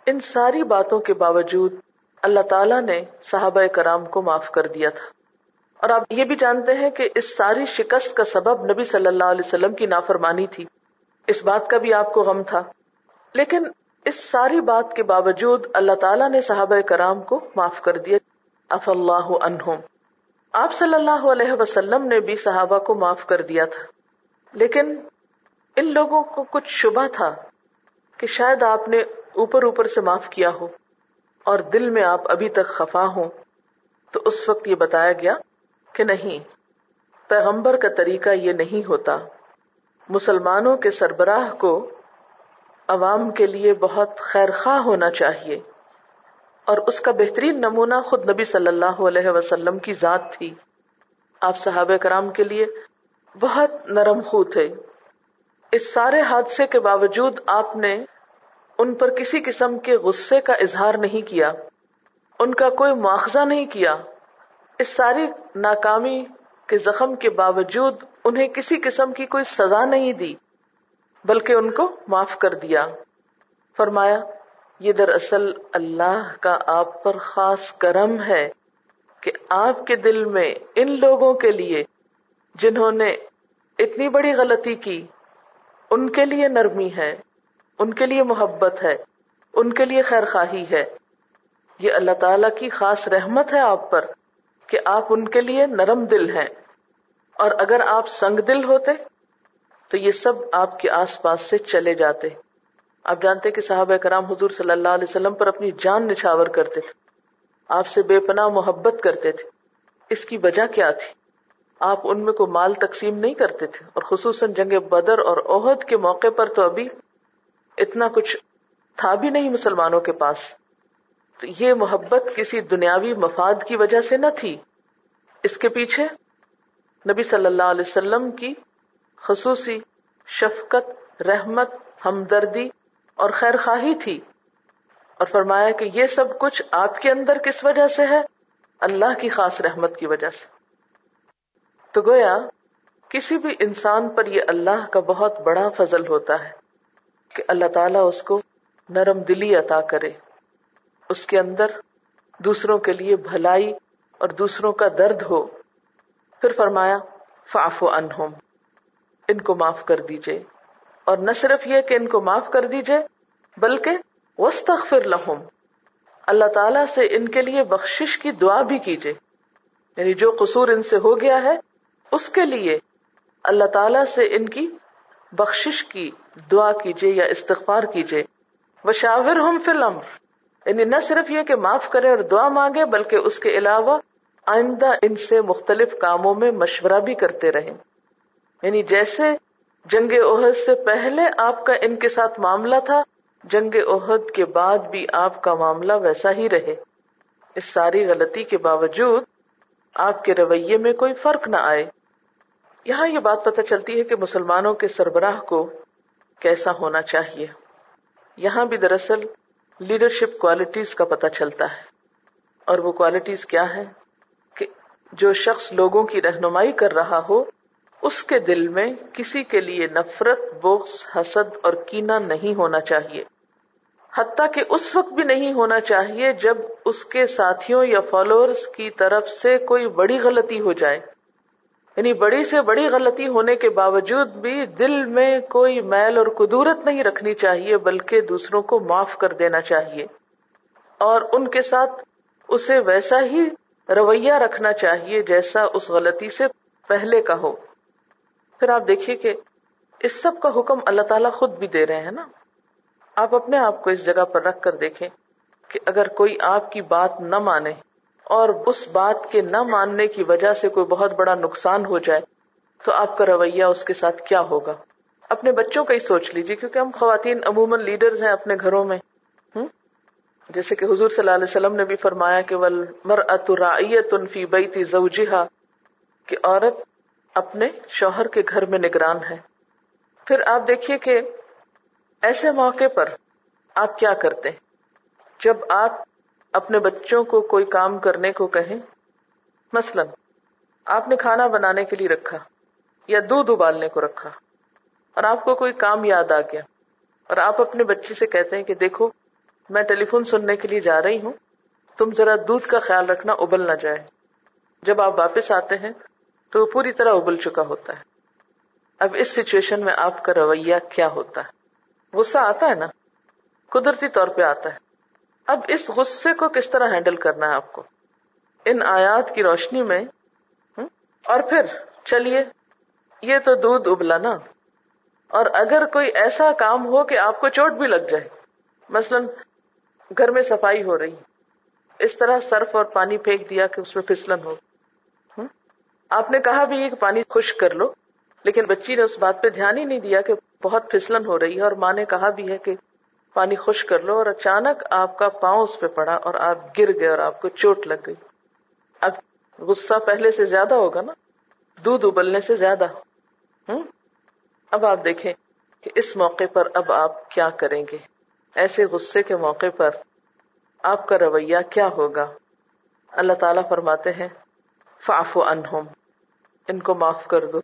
Speaker 2: ان ساری باتوں کے باوجود اللہ تعالیٰ نے صحابہ کرام کو معاف کر دیا تھا۔ اور آپ یہ بھی جانتے ہیں کہ اس ساری شکست کا سبب نبی صلی اللہ علیہ وسلم کی نافرمانی تھی۔ اس بات کا بھی آپ کو غم تھا۔ لیکن اس ساری بات کے باوجود اللہ تعالیٰ نے صحابہ کرام کو معاف کر دیا۔ اف اللہ عنہم۔ آپ صلی اللہ علیہ وسلم نے بھی صحابہ کو معاف کر دیا تھا۔ لیکن ان لوگوں کو کچھ شبہ تھا کہ شاید آپ نے اوپر اوپر سے معاف کیا ہو اور دل میں آپ ابھی تک خفا ہوں۔ تو اس وقت یہ بتایا گیا کہ نہیں، پیغمبر کا طریقہ یہ نہیں ہوتا۔ مسلمانوں کے سربراہ کو عوام کے لیے بہت خیر خواہ ہونا چاہیے۔ اور اس کا بہترین نمونہ خود نبی صلی اللہ علیہ وسلم کی ذات تھی۔ آپ صحابہ کرام کے لیے بہت نرم خو تھے۔ اس سارے حادثے کے باوجود آپ نے ان پر کسی قسم کے غصے کا اظہار نہیں کیا۔ ان کا کوئی مواخذہ نہیں کیا۔ اس ساری ناکامی کے زخم کے باوجود انہیں کسی قسم کی کوئی سزا نہیں دی، بلکہ ان کو معاف کر دیا۔ فرمایا یہ دراصل اللہ کا آپ پر خاص کرم ہے کہ آپ کے دل میں ان لوگوں کے لیے جنہوں نے اتنی بڑی غلطی کی، ان کے لیے نرمی ہے، ان کے لیے محبت ہے، ان کے لیے خیر خواہی ہے۔ یہ اللہ تعالی کی خاص رحمت ہے آپ پر کہ آپ ان کے لیے نرم دل ہیں۔ اور اگر آپ سنگ دل ہوتے، تو یہ سب آپ کے آس پاس سے چلے جاتے۔ آپ جانتے کہ صحابہ کرام حضور صلی اللہ علیہ وسلم پر اپنی جان نچھاور کرتے تھے۔ آپ سے بے پناہ محبت کرتے تھے۔ اس کی وجہ کیا تھی؟ آپ ان میں کو مال تقسیم نہیں کرتے تھے اور خصوصاً جنگ بدر اور عہد کے موقع پر تو ابھی اتنا کچھ تھا بھی نہیں مسلمانوں کے پاس۔ تو یہ محبت کسی دنیاوی مفاد کی وجہ سے نہ تھی۔ اس کے پیچھے نبی صلی اللہ علیہ وسلم کی خصوصی شفقت، رحمت، ہمدردی اور خیر خواہی تھی اور فرمایا کہ یہ سب کچھ آپ کے اندر کس وجہ سے ہے؟ اللہ کی خاص رحمت کی وجہ سے۔ تو گویا، کسی بھی انسان پر یہ اللہ کا بہت بڑا فضل ہوتا ہے کہ اللہ تعالیٰ اس کو نرم دلی عطا کرے۔ اس کے اندر دوسروں کے لیے بھلائی اور دوسروں کا درد ہو۔ پھر فرمایا فاف و انہم ان کو معاف کر دیجیے۔ اور نہ صرف یہ کہ ان کو معاف کر دیجیے، بلکہ وسطر لہم اللہ تعالی سے ان کے لیے بخشش کی دعا بھی کیجیے یعنی جو قصور ان سے ہو گیا ہے، اس کے لیے اللہ تعالی سے ان کی بخشش کی دعا کیجیے یا استغفار کیجیے وہ شاور ہم فلم یعنی نہ صرف یہ کہ معاف کرے اور دعا مانگے بلکہ اس کے علاوہ آئندہ ان سے مختلف کاموں میں مشورہ بھی کرتے رہے یعنی جیسے جنگ عہد سے پہلے آپ کا ان کے ساتھ معاملہ تھا۔ جنگ عہد کے بعد بھی آپ کا معاملہ ویسا ہی رہے۔ اس ساری غلطی کے باوجود آپ کے رویے میں کوئی فرق نہ آئے۔ یہاں یہ بات پتہ چلتی ہے کہ مسلمانوں کے سربراہ کو کیسا ہونا چاہیے۔ یہاں بھی دراصل لیڈرشپ کوالٹیز کا پتہ چلتا ہے۔ اور وہ کوالٹیز کیا ہے کہ جو شخص لوگوں کی رہنمائی کر رہا ہو اس کے دل میں کسی کے لیے نفرت بوکس حسد اور کینا نہیں ہونا چاہیے۔ حتیٰ کہ اس وقت بھی نہیں ہونا چاہیے جب اس کے ساتھیوں یا فالوورز کی طرف سے کوئی بڑی غلطی ہو جائے۔ یعنی بڑی سے بڑی غلطی ہونے کے باوجود بھی دل میں کوئی میل اور قدورت نہیں رکھنی چاہیے، بلکہ دوسروں کو معاف کر دینا چاہیے۔ اور ان کے ساتھ اسے ویسا ہی رویہ رکھنا چاہیے جیسا اس غلطی سے پہلے کا ہو۔ پھر آپ دیکھیے کہ اس سب کا حکم اللہ تعالیٰ خود بھی دے رہے ہیں نا۔ آپ اپنے آپ کو اس جگہ پر رکھ کر دیکھیں کہ اگر کوئی آپ کی بات نہ مانے اور اس بات کے نہ ماننے کی وجہ سے کوئی بہت بڑا نقصان ہو جائے تو آپ کا رویہ اس کے ساتھ کیا ہوگا؟ اپنے بچوں کا ہی سوچ لیجیے کیونکہ ہم خواتین عموماً لیڈرز ہیں اپنے گھروں میں۔ جیسے کہ حضور صلی اللہ علیہ وسلم نے بھی فرمایا کہ ول مر اترائیت فی بیتی زوجہا کہ عورت اپنے شوہر کے گھر میں نگران ہے پھر آپ دیکھیے کہ ایسے موقع پر آپ کیا کرتے جب آپ اپنے بچوں کو کوئی کام کرنے کو کہیں، مثلا آپ نے کھانا بنانے کے لیے رکھا یا دودھ ابالنے کو رکھا اور آپ کو کوئی کام یاد آ گیا اور آپ اپنے بچے سے کہتے ہیں کہ دیکھو، میں ٹیلی فون سننے کے لیے جا رہی ہوں، تم ذرا دودھ کا خیال رکھنا، ابل نہ جائے۔ جب آپ واپس آتے ہیں تو وہ پوری طرح ابل چکا ہوتا ہے۔ اب اس سچویشن میں آپ کا رویہ کیا ہوتا ہے؟ غصہ آتا ہے نا؟ قدرتی طور پہ آتا ہے۔ اب اس غصے کو کس طرح ہینڈل کرنا ہے آپ کو؟ ان آیات کی روشنی میں اور پھر چلیے، یہ تو دودھ ابلا نا۔ اور اگر کوئی ایسا کام ہو کہ آپ کو چوٹ بھی لگ جائے، مثلا گھر میں صفائی ہو رہی، اس طرح سرف اور پانی پھینک دیا کہ اس میں پھسلن ہو۔ آپ نے کہا بھی کہ پانی خشک کر لو، لیکن بچی نے اس بات پہ دھیان ہی نہیں دیا کہ بہت پھسلن ہو رہی ہے اور ماں نے کہا بھی ہے کہ پانی خشک کر لو اور اچانک آپ کا پاؤں اس پہ پڑا اور آپ گر گئے اور آپ کو چوٹ لگ گئی۔ اب غصہ پہلے سے زیادہ ہوگا نا؟ دودھ ابلنے سے زیادہ۔ ہوں اب آپ دیکھیں کہ اس موقع پر اب آپ کیا کریں گے۔ ایسے غصے کے موقع پر آپ کا رویہ کیا ہوگا؟ اللہ تعالیٰ فرماتے ہیں فاف انہم ان کو معاف کر دو۔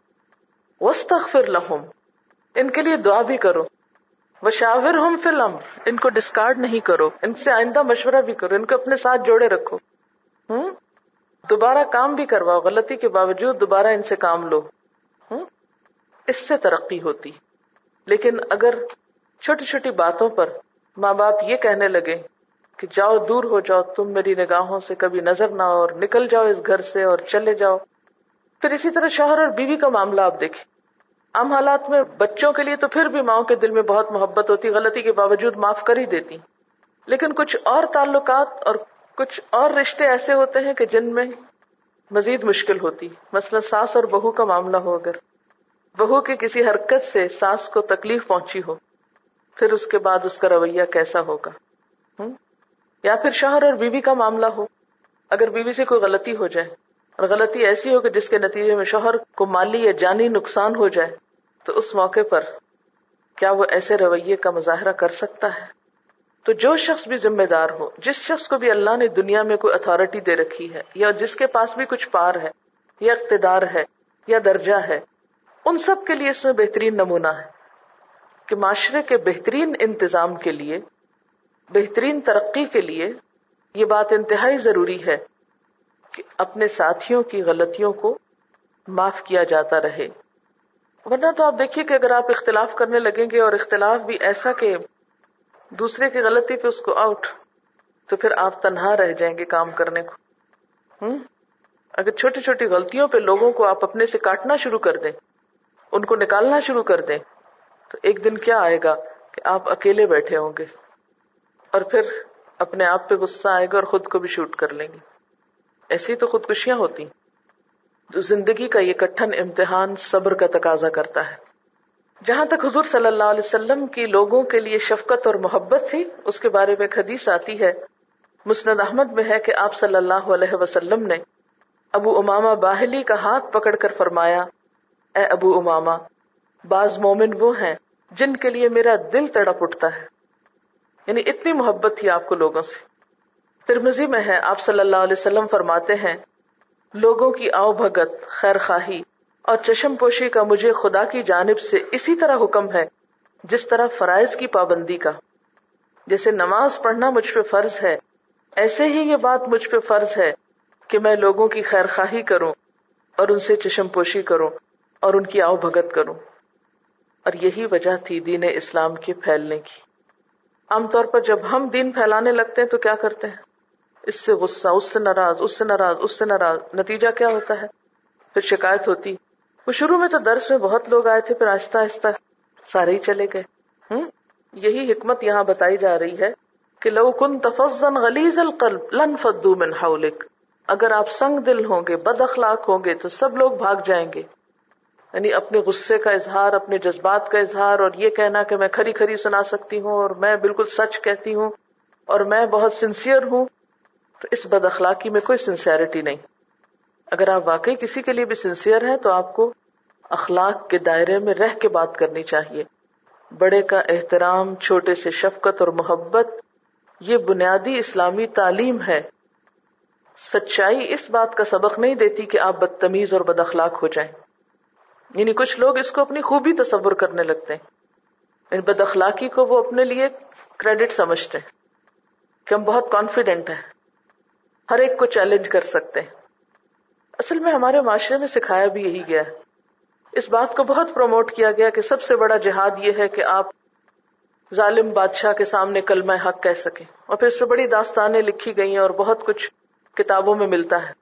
Speaker 2: وسطر لہم ان کے لیے دعا بھی کرو۔ وشاور ہم فلم ان کو ڈسکارڈ نہیں کرو۔ ان سے آئندہ مشورہ بھی کرو۔ ان کو اپنے ساتھ جوڑے رکھو۔ ہوں؟ دوبارہ کام بھی کرواؤ۔ غلطی کے باوجود دوبارہ ان سے کام لو۔ ہوں؟ اس سے ترقی ہوتی۔ لیکن اگر چھوٹی چھوٹی باتوں پر ماں باپ یہ کہنے لگے کہ جاؤ دور ہو جاؤ، تم میری نگاہوں سے کبھی نظر نہ اور نکل جاؤ اس گھر سے اور چلے جاؤ۔ پھر اسی طرح شوہر اور بیوی کا معاملہ آپ دیکھیں۔ عام حالات میں بچوں کے لیے تو پھر بھی ماؤں کے دل میں بہت محبت ہوتی، غلطی کے باوجود معاف کر ہی دیتی۔ لیکن کچھ اور تعلقات اور کچھ اور رشتے ایسے ہوتے ہیں کہ جن میں مزید مشکل ہوتی۔ مثلا ساس اور بہو کا معاملہ ہو اگر بہو کی کسی حرکت سے ساس کو تکلیف پہنچی ہو، پھر اس کے بعد اس کا رویہ کیسا ہوگا؟ یا پھر شوہر اور بیوی کا معاملہ ہو، اگر بیوی سے کوئی غلطی ہو جائے۔ اور غلطی ایسی ہو کہ جس کے نتیجے میں شوہر کو مالی یا جانی نقصان ہو جائے، تو اس موقع پر کیا وہ ایسے رویے کا مظاہرہ کر سکتا ہے؟ تو جو شخص بھی ذمہ دار ہو، جس شخص کو بھی اللہ نے دنیا میں کوئی اتارٹی دے رکھی ہے، یا جس کے پاس بھی کچھ پار ہے، یا اقتدار ہے، یا درجہ ہے، ان سب کے لیے اس میں بہترین نمونہ ہے کہ معاشرے کے بہترین انتظام کے لیے، بہترین ترقی کے لیے یہ بات انتہائی ضروری ہے کہ اپنے ساتھیوں کی غلطیوں کو معاف کیا جاتا رہے۔ ورنہ تو آپ دیکھیے کہ اگر آپ اختلاف کرنے لگیں گے اور اختلاف بھی ایسا کہ دوسرے کی غلطی پہ اس کو آؤٹ تو پھر آپ تنہا رہ جائیں گے کام کرنے کو۔ ہوں؟ اگر چھوٹی چھوٹی غلطیوں پہ لوگوں کو آپ اپنے سے کاٹنا شروع کر دیں، ان کو نکالنا شروع کر دیں، تو ایک دن کیا آئے گا کہ آپ اکیلے بیٹھے ہوں گے اور پھر اپنے آپ پہ غصہ آئے گا اور خود کو بھی شوٹ کر لیں گے۔ ایسی تو خودکشیاں ہوتی جو زندگی کا یہ کٹھن امتحان صبر کا تقاضا کرتا ہے۔ جہاں تک حضور صلی اللہ علیہ وسلم کی لوگوں کے لیے شفقت اور محبت تھی، اس کے بارے میں حدیث آتی ہے۔ مسند احمد میں ہے کہ آپ صلی اللہ علیہ وسلم نے ابو اماما باہلی کا ہاتھ پکڑ کر فرمایا، اے ابو اماما بعض مومن وہ ہیں جن کے لیے میرا دل تڑپ اٹھتا ہے۔ یعنی اتنی محبت تھی آپ کو لوگوں سے۔ ترمزی میں ہے، آپ صلی اللہ علیہ وسلم فرماتے ہیں، لوگوں کی آؤ بھگت، خیر خواہی، اور چشم پوشی کا مجھے خدا کی جانب سے اسی طرح حکم ہے، جس طرح فرائض کی پابندی کا۔ جیسے نماز پڑھنا مجھ پہ فرض ہے، ایسے ہی یہ بات مجھ پہ فرض ہے کہ میں لوگوں کی خیر خواہی کروں، اور ان سے چشم پوشی کروں، اور ان کی آؤ بھگت کروں۔ اور یہی وجہ تھی دین اسلام کے پھیلنے کی۔ عام طور پر جب ہم دین پھیلانے لگتے ہیں تو کیا کرتے ہیں؟ اس سے غصہ، اس سے ناراض، اس سے ناراض، اس سے ناراض۔ نتیجہ کیا ہوتا ہے؟ پھر شکایت ہوتی۔ وہ شروع میں تو درس میں بہت لوگ آئے تھے، پھر آہستہ آہستہ سارے ہی چلے گئے۔ ہوں یہی حکمت یہاں بتائی جا رہی ہے کہ لو کن تفزن غلیز القلب لن فدو من حولک۔ اگر آپ سنگ دل ہوں گے، بد اخلاق ہوں گے، تو سب لوگ بھاگ جائیں گے۔ یعنی اپنے غصے کا اظہار، اپنے جذبات کا اظہار، اور یہ کہنا کہ میں کھری کھری سنا سکتی ہوں، اور میں بالکل سچ کہتی ہوں، اور میں بہت سنسیئر ہوں۔ تو اس بد اخلاقی میں کوئی سنسیئرٹی نہیں۔ اگر آپ واقعی کسی کے لیے بھی سنسیئر ہیں تو آپ کو اخلاق کے دائرے میں رہ کے بات کرنی چاہیے۔ بڑے کا احترام، چھوٹے سے شفقت اور محبت، یہ بنیادی اسلامی تعلیم ہے۔ سچائی اس بات کا سبق نہیں دیتی کہ آپ بدتمیز اور بد اخلاق ہو جائیں۔ یعنی کچھ لوگ اس کو اپنی خوبی تصور کرنے لگتے ہیں۔ یعنی بد اخلاقی کو وہ اپنے لیے کریڈٹ سمجھتے ہیں کہ ہم بہت کانفیڈینٹ ہیں۔ ہر ایک کو چیلنج کر سکتے ہیں۔ اصل میں ہمارے معاشرے میں سکھایا بھی یہی گیا ہے۔ اس بات کو بہت پروموٹ کیا گیا کہ سب سے بڑا جہاد یہ ہے کہ آپ ظالم بادشاہ کے سامنے کلمہ حق کہہ سکیں۔ اور پھر اس پہ بڑی داستانیں لکھی گئی ہیں اور بہت کچھ کتابوں میں ملتا ہے۔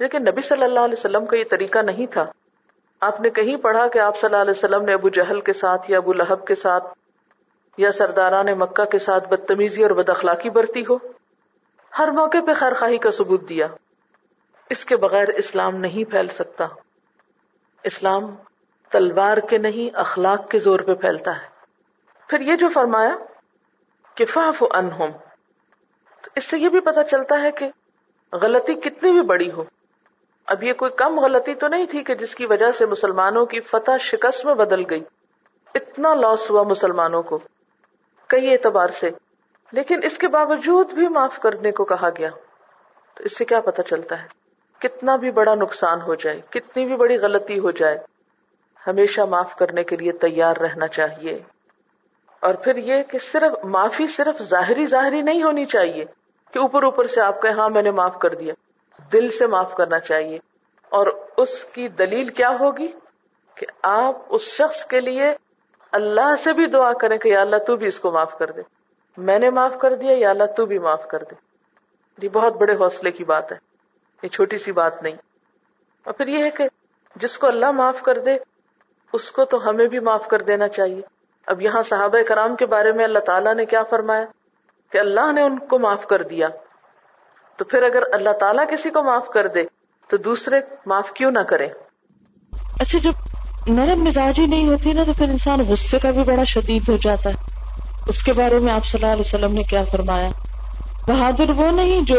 Speaker 2: لیکن نبی صلی اللہ علیہ وسلم کا یہ طریقہ نہیں تھا۔ آپ نے کہیں پڑھا کہ آپ صلی اللہ علیہ وسلم نے ابو جہل کے ساتھ یا ابو لہب کے ساتھ یا سرداران مکہ کے ساتھ بدتمیزی اور بد اخلاقی برتی ہو۔ ہر موقع پہ خیر خواہی کا ثبوت دیا۔ اس کے بغیر اسلام نہیں پھیل سکتا۔ اسلام تلوار کے نہیں، اخلاق کے زور پہ پھیلتا ہے۔ پھر یہ جو فرمایا کہ فاف انہم اس سے یہ بھی پتا چلتا ہے کہ غلطی کتنی بھی بڑی ہو۔ اب یہ کوئی کم غلطی تو نہیں تھی کہ جس کی وجہ سے مسلمانوں کی فتح شکست میں بدل گئی۔ اتنا لاس ہوا مسلمانوں کو۔ کئی اعتبار سے لیکن اس کے باوجود بھی معاف کرنے کو کہا گیا۔ تو اس سے کیا پتا چلتا ہے؟ کتنا بھی بڑا نقصان ہو جائے، کتنی بھی بڑی غلطی ہو جائے، ہمیشہ معاف کرنے کے لیے تیار رہنا چاہیے۔ اور پھر یہ کہ صرف معافی صرف ظاہری ظاہری نہیں ہونی چاہیے کہ اوپر اوپر سے آپ کہیں ہاں میں نے معاف کر دیا۔ دل سے معاف کرنا چاہیے۔ اور اس کی دلیل کیا ہوگی؟ کہ آپ اس شخص کے لیے اللہ سے بھی دعا کریں کہ یا اللہ تو بھی اس کو معاف کر دے۔ میں نے معاف کر دیا یا اللہ تو بھی معاف کر دے۔ یہ بہت بڑے حوصلے کی بات ہے۔ یہ چھوٹی سی بات نہیں۔ اور پھر یہ ہے کہ جس کو اللہ معاف کر دے، اس کو تو ہمیں بھی معاف کر دینا چاہیے۔ اب یہاں صحابہ کرام کے بارے میں اللہ تعالیٰ نے کیا فرمایا؟ کہ اللہ نے ان کو معاف کر دیا۔ تو پھر اگر اللہ تعالیٰ کسی کو معاف کر دے، تو دوسرے معاف کیوں نہ کرے
Speaker 1: اچھا جب نرم مزاجی نہیں ہوتی نا، تو پھر انسان غصے کا بھی بڑا شدید ہو جاتا ہے۔ اس کے بارے میں آپ صلی اللہ علیہ وسلم نے کیا فرمایا؟ بہادر وہ نہیں جو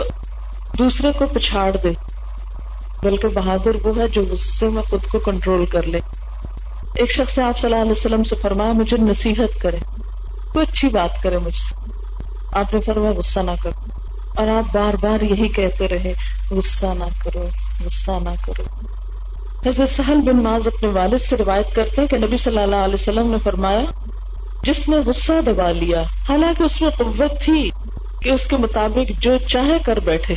Speaker 1: دوسرے کو پچھاڑ دے، بلکہ بہادر وہ ہے جو غصے میں خود کو کنٹرول کر لے۔ ایک شخص نے آپ صلی اللہ علیہ وسلم سے فرمایا، مجھے نصیحت کرے، کوئی اچھی بات کرے مجھ سے۔ آپ نے فرمایا، غصہ نہ کرو۔ اور آپ بار بار یہی کہتے رہے، غصہ نہ کرو، غصہ نہ کرو۔ حضرت سہل بن ماز اپنے والد سے روایت کرتے ہیں کہ نبی صلی اللہ علیہ وسلم نے فرمایا جس نے غصہ دبا لیا۔ حالانکہ اس میں قوت تھی کہ اس کے مطابق جو چاہے کر بیٹھے۔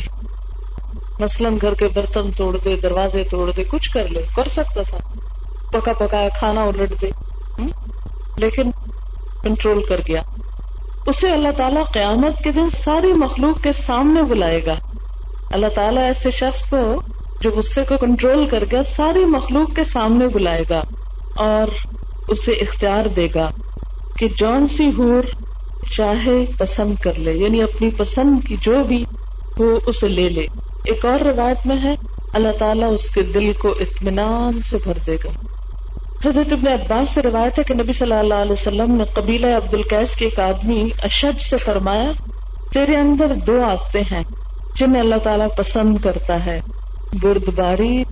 Speaker 1: مثلا گھر کے برتن توڑ دے، دروازے توڑ دے، کچھ کر لے، کر سکتا تھا۔ پکا پکا کھانا الٹ دے۔ لیکن کنٹرول کر گیا۔ اسے اللہ تعالیٰ قیامت کے دن ساری مخلوق کے سامنے بلائے گا۔ اللہ تعالیٰ ایسے شخص کو جو غصے کو کنٹرول کر گیا، ساری مخلوق کے سامنے بلائے گا اور اسے اختیار دے گا۔ کہ جون سی ہور چاہے پسند کر لے یعنی اپنی پسند کی جو بھی وہ اسے لے لے۔ ایک اور روایت میں ہے، اللہ تعالیٰ اس کے دل کو اطمینان سے بھر دے گا۔ حضرت ابن عباس سے روایت ہے کہ نبی صلی اللہ علیہ وسلم نے قبیلہ عبد القیس کے ایک آدمی اشد سے فرمایا، تیرے اندر دو آتے ہیں، جنہیں اللہ تعالیٰ پسند کرتا ہے، بردباری،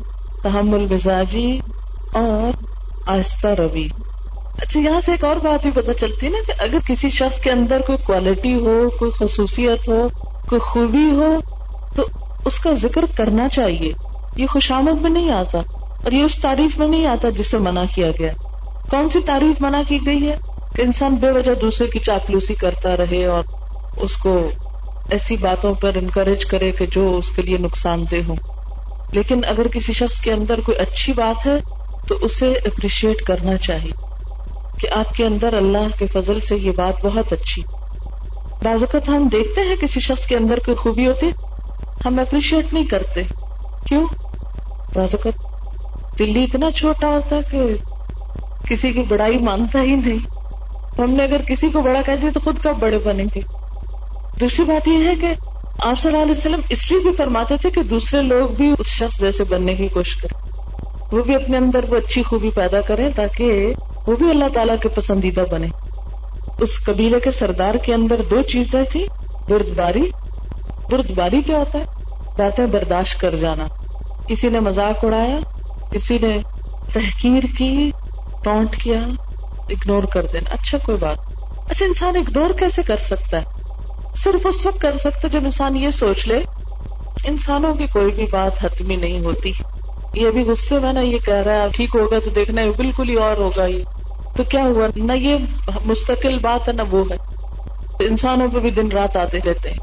Speaker 1: تحمل مزاجی اور آہستہ روی۔ اچھا یہاں سے ایک اور بات بھی پتہ چلتی ہے نا کہ اگر کسی شخص کے اندر کوئی کوالٹی ہو، کوئی خصوصیت ہو، کوئی خوبی ہو، تو اس کا ذکر کرنا چاہیے۔ یہ خوش آمد میں نہیں آتا اور یہ اس تعریف میں نہیں آتا جس سے منع کیا گیا۔ کون سی تعریف منع کی گئی ہے کہ انسان بے وجہ دوسرے کی چاپلوسی کرتا رہے اور اس کو ایسی باتوں پر انکریج کرے کہ جو اس کے لیے نقصان دہ ہو لیکن اگر کسی شخص کے اندر کوئی اچھی بات ہے، تو اسے اپریشیٹ کرنا چاہیے۔ کہ آپ کے اندر اللہ کے فضل سے یہ بات بہت اچھی۔ بعض اوقات ہم دیکھتے ہیں کسی شخص کے اندر کوئی خوبی ہوتی، ہم اپریشیٹ نہیں کرتے۔ کیوں؟ بعض اوقات دلی اتنا چھوٹا ہوتا کہ کسی کی بڑائی مانتا ہی نہیں۔ ہم نے اگر کسی کو بڑا کہہ دیا تو خود کب بڑے بنیں گے؟ دوسری بات یہ ہے کہ آپ صلی اللہ علیہ وسلم اس لیے بھی فرماتے تھے کہ دوسرے لوگ بھی اس شخص جیسے بننے کی کوشش کریں۔ وہ بھی اپنے اندر وہ اچھی خوبی پیدا کریں تاکہ وہ بھی اللہ تعالیٰ کے پسندیدہ بنے۔ اس قبیلے کے سردار کے اندر دو چیزیں تھی بردباری بردباری کیا ہوتا ہے؟ باتیں برداشت کر جانا۔ کسی نے مذاق اڑایا، کسی نے تحقیر کی ٹونٹ کیا اگنور کر دینا۔ اچھا کوئی بات۔ اچھا انسان اگنور کیسے کر سکتا ہے؟ صرف اس وقت کر سکتا جب انسان یہ سوچ لے، انسانوں کی کوئی بھی بات حتمی نہیں ہوتی۔ یہ بھی غصے میں نا یہ کہہ رہا ہے، ٹھیک ہوگا تو دیکھنا ہے، بالکل ہی اور ہوگا یہ۔ تو کیا ہوا؟ نہ یہ مستقل بات ہے، نہ وہ ہے۔ انسانوں پہ بھی دن رات آتے رہتے ہیں۔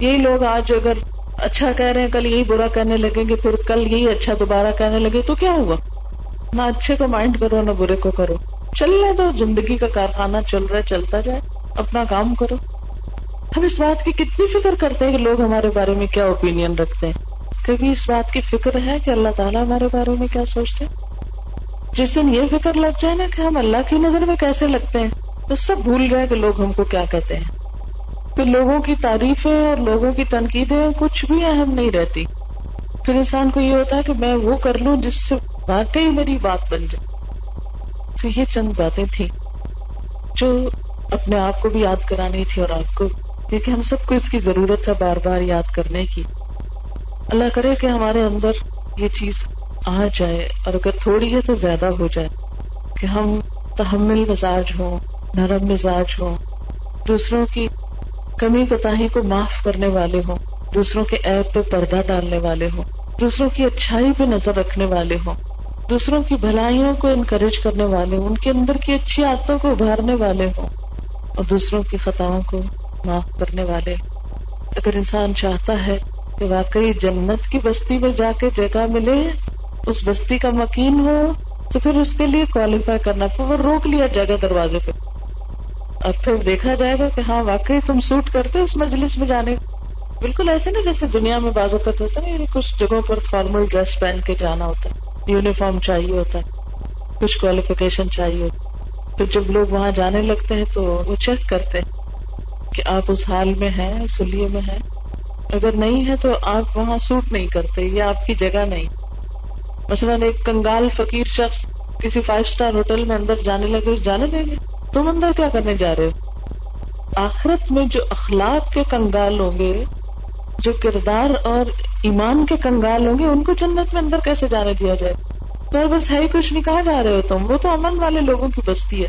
Speaker 1: یہی لوگ آج اگر اچھا کہہ رہے ہیں، کل یہی برا کرنے لگیں گے، پھر کل یہی اچھا دوبارہ کہنے لگے تو کیا ہوا؟ نہ اچھے کو مائنڈ کرو، نہ برے کو کرو۔ چلنے دو زندگی کا کارخانہ چل رہا ہے، چلتا جائے، اپنا کام کرو۔ ہم اس بات کی کتنی فکر کرتے ہیں کہ لوگ ہمارے بارے میں کیا اوپین رکھتے ہیں۔ کبھی اس بات کی فکر ہے کہ اللہ تعالیٰ ہمارے بارے میں کیا سوچتے ہیں؟ جس دن یہ فکر لگ جائے نا کہ ہم اللہ کی نظر میں کیسے لگتے ہیں، تو سب بھول جائے کہ لوگ ہم کو کیا کہتے ہیں۔ پھر لوگوں کی تعریفیں اور لوگوں کی تنقیدیں، کچھ بھی اہم نہیں رہتی۔ پھر انسان کو یہ ہوتا ہے کہ میں وہ کر لوں جس سے واقعی میری بات بن جائے۔ تو یہ چند باتیں تھیں جو اپنے آپ کو بھی یاد کرانی تھی اور آپ کو، کیونکہ ہم سب کو اس کی ضرورت ہے بار بار یاد کرنے کی۔ اللہ کرے کہ ہمارے اندر یہ چیز آ جائے اور اگر تھوڑی ہے تو زیادہ ہو جائے کہ ہم تحمل مزاج ہوں، نرم مزاج ہوں، دوسروں کی کمی کوتا کو معاف کرنے والے ہوں، دوسروں کے ایپ پہ پردہ ڈالنے والے ہوں، دوسروں کی اچھائی پہ نظر رکھنے والے ہوں، دوسروں کی بھلائیوں کو انکریج کرنے والے ہوں، ان کے اندر کی اچھی عادتوں کو ابھارنے والے ہوں اور دوسروں کی خطاؤں کو معاف کرنے والے اگر انسان چاہتا ہے کہ واقعی جنت کی بستی میں جا کے جگہ ملے اس بستی کا مکین ہو تو پھر اس کے لیے کوالیفائی کرنا پھر وہ روک لیا جائے گا دروازے پہ۔ اور پھر دیکھا جائے گا کہ ہاں واقعی تم سوٹ کرتے اس مجلس میں جانے۔ بالکل ایسے نا جیسے دنیا میں بازو ہوتا ہے نا یعنی کچھ جگہوں پر فارمل ڈریس پہن کے جانا ہوتا ہے یونیفارم چاہیے ہوتا ہے، کچھ کوالیفیکیشن چاہیے ہوتا پھر جب لوگ وہاں جانے لگتے ہیں تو وہ چیک کرتے ہیں کہ آپ اس حال میں ہیں اس لیے میں ہیں۔ اگر نہیں ہے تو آپ وہاں سوٹ نہیں کرتے، یہ آپ کی جگہ نہیں۔ مثلاً ایک کنگال فقیر شخص کسی فائیو اسٹار ہوٹل میں اندر جانے لگے جانے دیں گے؟ تم اندر کیا کرنے جا رہے ہو؟ آخرت میں جو اخلاق کے کنگال ہوں گے، جو کردار اور ایمان کے کنگال ہوں گے، ان کو جنت میں اندر کیسے جانے دیا جائے؟ پر بس ہے ہی کچھ نہیں کہا جا رہے ہو تم؟ وہ تو امن والے لوگوں کی بستی ہے۔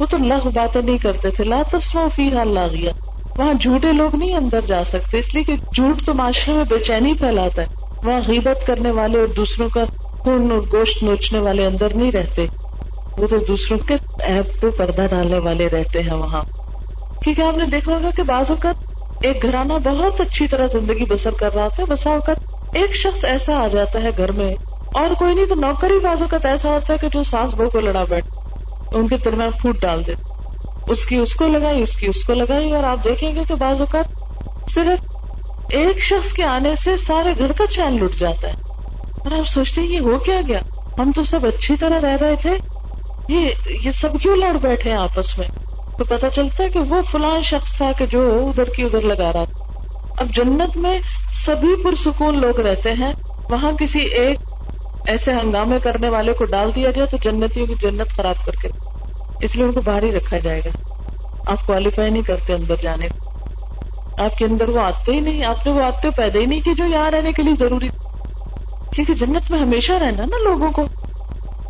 Speaker 1: وہ تو لغ باتیں نہیں کرتے تھے۔ لا تسما فی حال لاغیا وہاں جھوٹے لوگ نہیں اندر جا سکتے، اس لیے کہ جھوٹ تو معاشرے میں بے چینی پھیلاتا ہے۔ وہاں غیبت کرنے والے اور دوسروں کا خون اور گوشت نوچنے والے اندر نہیں رہتے۔ وہ تو دوسروں کے ایپ پہ پردہ ڈالنے والے رہتے ہیں وہاں۔ کیونکہ آپ نے دیکھا ہوگا کہ بعض اوقات ایک گھرانہ بہت اچھی طرح زندگی بسر کر رہا تھا بسا اوقات ایک شخص ایسا آ جاتا ہے گھر میں، اور کوئی نہیں تو نوکری بعض اوقات ایسا ہوتا ہے کہ جو ساس بہو کو لڑا بیٹھ ان کے درمیان پھوٹ ڈال دے۔ اس کی اس کو لگائی، اس کی اس کو لگائی، اور آپ دیکھیں گے کہ بعض اوقات صرف ایک شخص کے آنے سے سارے گھر کا چین لٹ جاتا ہے۔ اور آپ سوچتے ہیں یہ ہو کیا گیا؟ ہم تو سب اچھی طرح رہ رہے تھے۔ یہ سب کیوں لڑ بیٹھے آپس میں؟ تو پتا چلتا ہے کہ وہ فلاں شخص تھا کہ جو ادھر کی ادھر لگا رہا تھا۔ اب جنت میں سبھی پرسکون لوگ رہتے ہیں۔ وہاں کسی ایک ایسے ہنگامے کرنے والے کو ڈال دیا جائے تو جنتیوں کی جنت خراب کر کے۔ اس لیے ان کو باہر ہی رکھا جائے گا۔ آپ کوالیفائی نہیں کرتے اندر جانے آپ کے اندر وہ آتے ہی نہیں۔ آپ نے وہ آتے پیدا ہی نہیں کی جو یہاں رہنے کے لیے ضروری کیونکہ جنت میں ہمیشہ رہنا نا لوگوں کو۔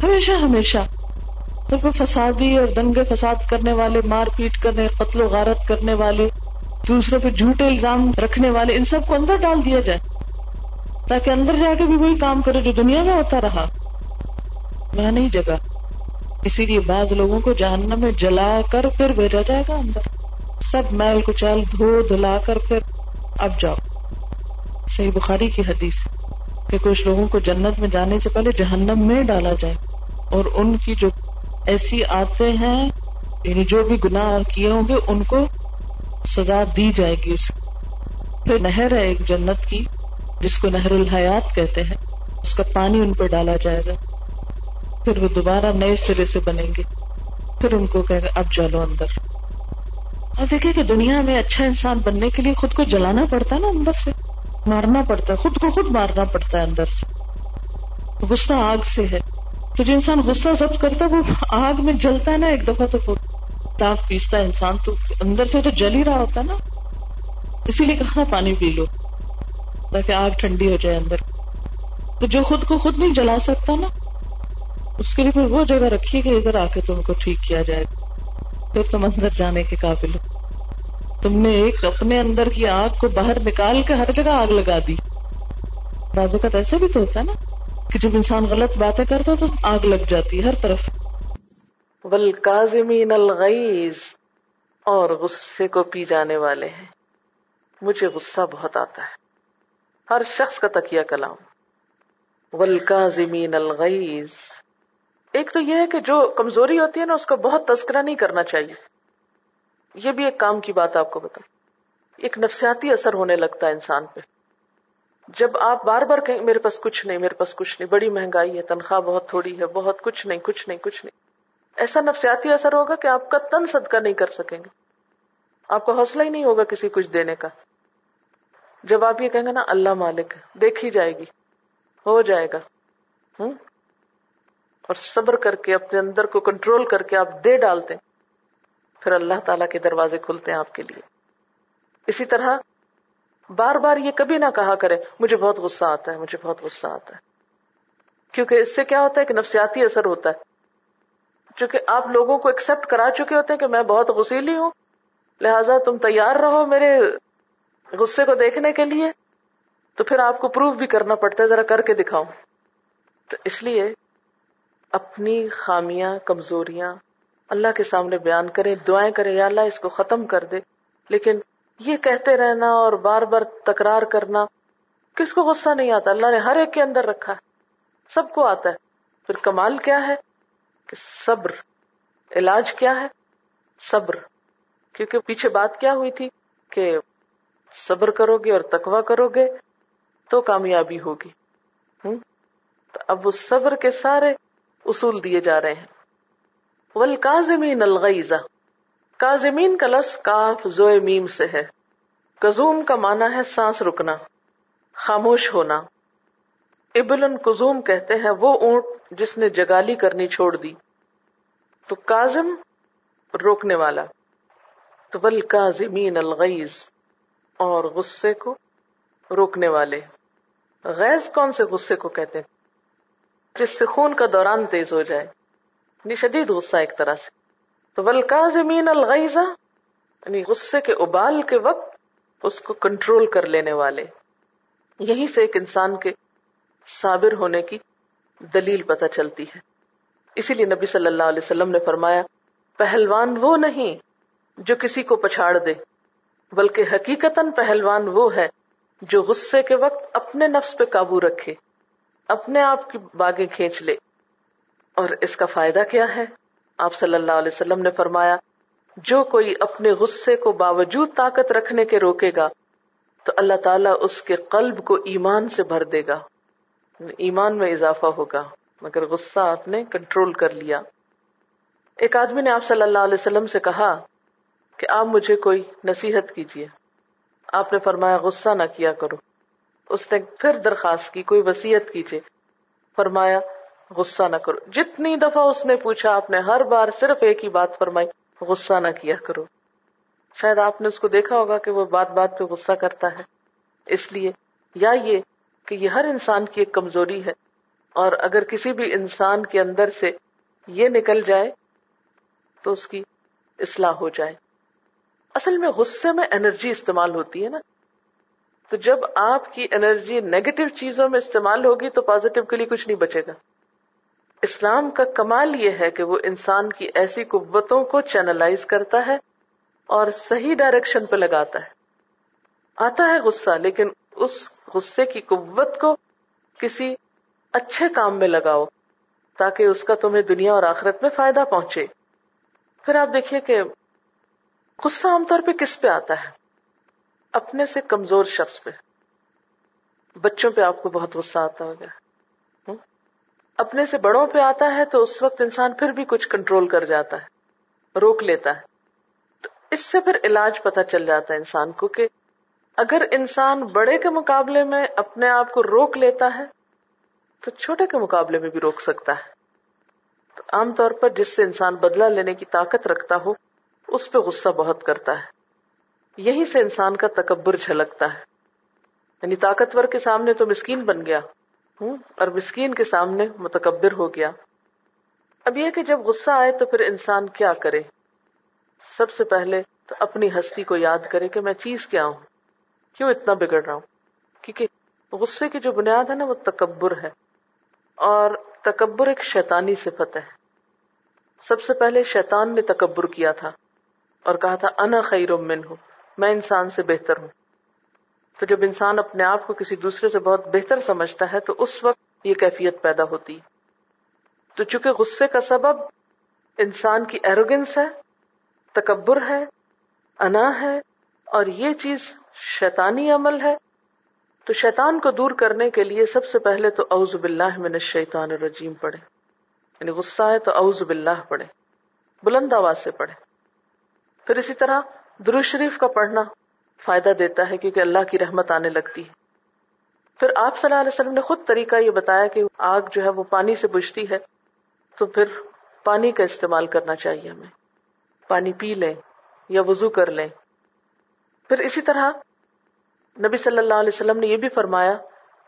Speaker 1: ہمیشہ ہمیشہ۔ تو وہ فسادی اور دنگے فساد کرنے والے، مار پیٹ کرنے، قتل و غارت کرنے والے، دوسروں پہ جھوٹے الزام رکھنے والے، ان سب کو اندر ڈال دیا جائے۔ تاکہ اندر جا کے بھی وہی کام کرے جو دنیا میں ہوتا رہا۔ وہاں نہیں جگہ۔ اسی لیے بعض لوگوں کو جہنم میں جلا کر پھر بھیجا جائے گا اندر۔ سب میل کچال دھو دلا کر پھر اب جاؤ۔ صحیح بخاری کی حدیث کہ کچھ لوگوں کو جنت میں جانے سے پہلے جہنم میں ڈالا جائے اور ان کی جو ایسی آتے ہیں یعنی جو بھی گناہ کیے ہوں گے، ان کو سزا دی جائے گی اس پھر نہر ہے ایک جنت کی، جس کو نہر الحیات کہتے ہیں۔ اس کا پانی ان پہ ڈالا جائے گا۔ پھر وہ دوبارہ نئے سرے سے بنیں گے۔ پھر ان کو کہے گا، اب جالو اندر۔ اب دیکھیں کہ دنیا میں اچھا انسان بننے کے لیے خود کو جلانا پڑتا ہے نا اندر سے۔ مارنا پڑتا ہے، خود کو خود مارنا پڑتا ہے اندر سے۔ غصہ آگ سے ہے۔ تو جو انسان غصہ ضبط کرتا ہے، وہ آگ میں جلتا ہے نا، ایک دفعہ تو تاپ پیستا ہے۔ انسان تو اندر سے تو جل ہی رہا ہوتا ہے نا۔ اسی لیے کہا پانی پی لو، تاکہ آگ ٹھنڈی ہو جائے اندر۔ تو جو خود کو خود نہیں جلا سکتا نا، اس کے لیے پھر وہ جگہ رکھیے کہ ادھر آ کے تم کو ٹھیک کیا جائے۔ پھر تم اندر جانے کے قابل ہو۔ تم نے ایک اپنے اندر کی آگ کو باہر نکال کے ہر جگہ آگ لگا دی۔ بازو کا تو بھی تو ہوتا ہے نا کہ جب انسان غلط باتیں کرتا تو آگ لگ جاتی ہے ہر طرف۔
Speaker 2: ولکازمین الغیز اور غصے کو پی جانے والے ہیں۔ مجھے غصہ بہت آتا ہے۔ ہر شخص کا تکیہ کلام۔ ولکازمین الغیز ایک تو یہ ہے کہ جو کمزوری ہوتی ہے نا، اس کا بہت تذکرہ نہیں کرنا چاہیے۔ یہ بھی ایک کام کی بات آپ کو بتا ایک نفسیاتی اثر ہونے لگتا ہے انسان پہ۔ جب آپ بار بار کہیں، میرے پاس کچھ نہیں، میرے پاس کچھ نہیں، بڑی مہنگائی ہے، تنخواہ بہت تھوڑی ہے، بہت کچھ نہیں کچھ نہیں کچھ نہیں۔ ایسا نفسیاتی اثر ہوگا کہ آپ کا تن صدقہ نہیں کر سکیں گے۔ آپ کو حوصلہ ہی نہیں ہوگا کسی کچھ دینے کا۔ جب آپ یہ کہیں گے نا، اللہ مالک دیکھی جائے گی، ہو جائے گا۔ ہوں؟ اور صبر کر کے، اپنے اندر کو کنٹرول کر کے آپ دے ڈالتے پھر اللہ تعالی کے دروازے کھلتے ہیں آپ کے لیے۔ اسی طرح بار بار یہ کبھی نہ کہا کرے مجھے بہت غصہ آتا ہے، مجھے بہت غصہ آتا ہے۔ کیونکہ اس سے کیا ہوتا ہے کہ نفسیاتی اثر ہوتا ہے۔ چونکہ آپ لوگوں کو ایکسپٹ کرا چکے ہوتے ہیں کہ میں بہت غسیلی ہوں، لہذا تم تیار رہو میرے غصے کو دیکھنے کے لیے۔ تو پھر آپ کو پروف بھی کرنا پڑتا ہے، ذرا کر کے دکھاؤں تو اس لیے اپنی خامیاں، کمزوریاں اللہ کے سامنے بیان کرے، دعائیں کرے، یا اللہ اس کو ختم کر دے۔ لیکن یہ کہتے رہنا اور بار بار تکرار کرنا، کس کو غصہ نہیں آتا؟ اللہ نے ہر ایک کے اندر رکھا ہے۔ سب کو آتا ہے۔ پھر کمال کیا ہے؟ کہ صبر۔ علاج کیا ہے؟ صبر۔ کیونکہ پیچھے بات کیا ہوئی تھی؟ کہ صبر کرو گے اور تکوا کرو گے تو کامیابی ہوگی۔ ہوں تو اب اس صبر کے سارے اصول دیے جا رہے ہیں۔ ولکازمین الغیزہ کازمین کا لفظ کاف، زوئے، میم سے ہے۔ کزوم کا معنی ہے سانس رکنا، خاموش ہونا۔ ابل کزوم کہتے ہیں وہ اونٹ جس نے جگالی کرنی چھوڑ دی۔ تو کازم روکنے والا۔ تو ول کازمین الغیز اور غصے کو روکنے والے۔ غیظ کون سے غصے کو کہتے ہیں؟ جس سے خون کا دوران تیز ہو جائے۔ یعنی شدید غصہ ایک طرح سے۔ تو ولکازمین الغیزہ یعنی غصے کے ابال کے وقت اس کو کنٹرول کر لینے والے۔ یہیں سے ایک انسان کے صابر ہونے کی دلیل پتہ چلتی ہے۔ اسی لیے نبی صلی اللہ علیہ وسلم نے فرمایا، پہلوان وہ نہیں جو کسی کو پچھاڑ دے، بلکہ حقیقت پہلوان وہ ہے جو غصے کے وقت اپنے نفس پہ قابو رکھے، اپنے آپ کی باغیں کھینچ لے۔ اور اس کا فائدہ کیا ہے؟ آپ صلی اللہ علیہ وسلم نے فرمایا، جو کوئی اپنے غصے کو باوجود طاقت رکھنے کے روکے گا، تو اللہ تعالیٰ اس کے قلب کو ایمان سے بھر دے گا۔ ایمان میں اضافہ ہوگا۔ مگر غصہ آپ نے کنٹرول کر لیا۔ ایک آدمی نے آپ صلی اللہ علیہ وسلم سے کہا کہ آپ مجھے کوئی نصیحت کیجیے۔ آپ نے فرمایا، غصہ نہ کیا کرو۔ اس نے پھر درخواست کی، کوئی وسیعت کیجیے۔ فرمایا غصہ نہ کرو۔ جتنی دفعہ اس نے پوچھا، آپ نے ہر بار صرف ایک ہی بات فرمائی، غصہ نہ کیا کرو۔ شاید آپ نے اس کو دیکھا ہوگا کہ وہ بات بات پہ غصہ کرتا ہے۔ اس لیے، یا یہ کہ یہ ہر انسان کی ایک کمزوری ہے۔ اور اگر کسی بھی انسان کے اندر سے یہ نکل جائے، تو اس کی اصلاح ہو جائے۔ اصل میں غصے میں انرجی استعمال ہوتی ہے نا۔ تو جب آپ کی انرجی نیگیٹو چیزوں میں استعمال ہوگی، تو پازیٹو کے لیے کچھ نہیں بچے گا۔ اسلام کا کمال یہ ہے کہ وہ انسان کی ایسی قوتوں کو چینلائز کرتا ہے اور صحیح ڈائریکشن پہ لگاتا ہے۔ آتا ہے غصہ، لیکن اس غصے کی قوت کو کسی اچھے کام میں لگاؤ تاکہ اس کا تمہیں دنیا اور آخرت میں فائدہ پہنچے۔ پھر آپ دیکھیے کہ غصہ عام طور پہ کس پہ آتا ہے؟ اپنے سے کمزور شخص پہ۔ بچوں پہ آپ کو بہت غصہ آتا ہوگا۔ اپنے سے بڑوں پہ آتا ہے تو اس وقت انسان پھر بھی کچھ کنٹرول کر جاتا ہے، روک لیتا ہے۔ تو اس سے پھر علاج پتہ چل جاتا ہے انسان کو کہ اگر انسان بڑے کے مقابلے میں اپنے آپ کو روک لیتا ہے، تو چھوٹے کے مقابلے میں بھی روک سکتا ہے۔ تو عام طور پر جس سے انسان بدلہ لینے کی طاقت رکھتا ہو، اس پہ غصہ بہت کرتا ہے۔ یہیں سے انسان کا تکبر جھلکتا ہے۔ یعنی طاقتور کے سامنے تو مسکین بن گیا۔ اور مسکین کے سامنے متکبر ہو گیا۔ اب یہ کہ جب غصہ آئے تو پھر انسان کیا کرے؟ سب سے پہلے تو اپنی ہستی کو یاد کرے کہ میں چیز کیا ہوں۔ کیوں اتنا بگڑ رہا ہوں؟ کیونکہ غصے کی جو بنیاد ہے نا، وہ تکبر ہے۔ اور تکبر ایک شیطانی صفت ہے۔ سب سے پہلے شیطان نے تکبر کیا تھا اور کہا تھا، انا خیر من ہوں میں انسان سے بہتر ہوں۔ تو جب انسان اپنے آپ کو کسی دوسرے سے بہت بہتر سمجھتا ہے تو اس وقت یہ کیفیت پیدا ہوتی۔ تو چونکہ غصے کا سبب انسان کی ایروگنس ہے، تکبر ہے، انا ہے، اور یہ چیز شیطانی عمل ہے، تو شیطان کو دور کرنے کے لیے سب سے پہلے تو اعوذ باللہ من الشیطان الرجیم پڑھے یعنی غصہ ہے تو اعوذ باللہ پڑھے بلند آواز سے پڑھے پھر اسی طرح درو شریف کا پڑھنا۔ فائدہ دیتا ہے کیونکہ اللہ کی رحمت آنے لگتی ہے۔ پھر آپ صلی اللہ علیہ وسلم نے خود طریقہ یہ بتایا کہ آگ جو ہے وہ پانی سے بجھتی ہے، تو پھر پانی کا استعمال کرنا چاہیے ہمیں۔ پانی پی لیں یا وضو کر لیں۔ پھر اسی طرح نبی صلی اللہ علیہ وسلم نے یہ بھی فرمایا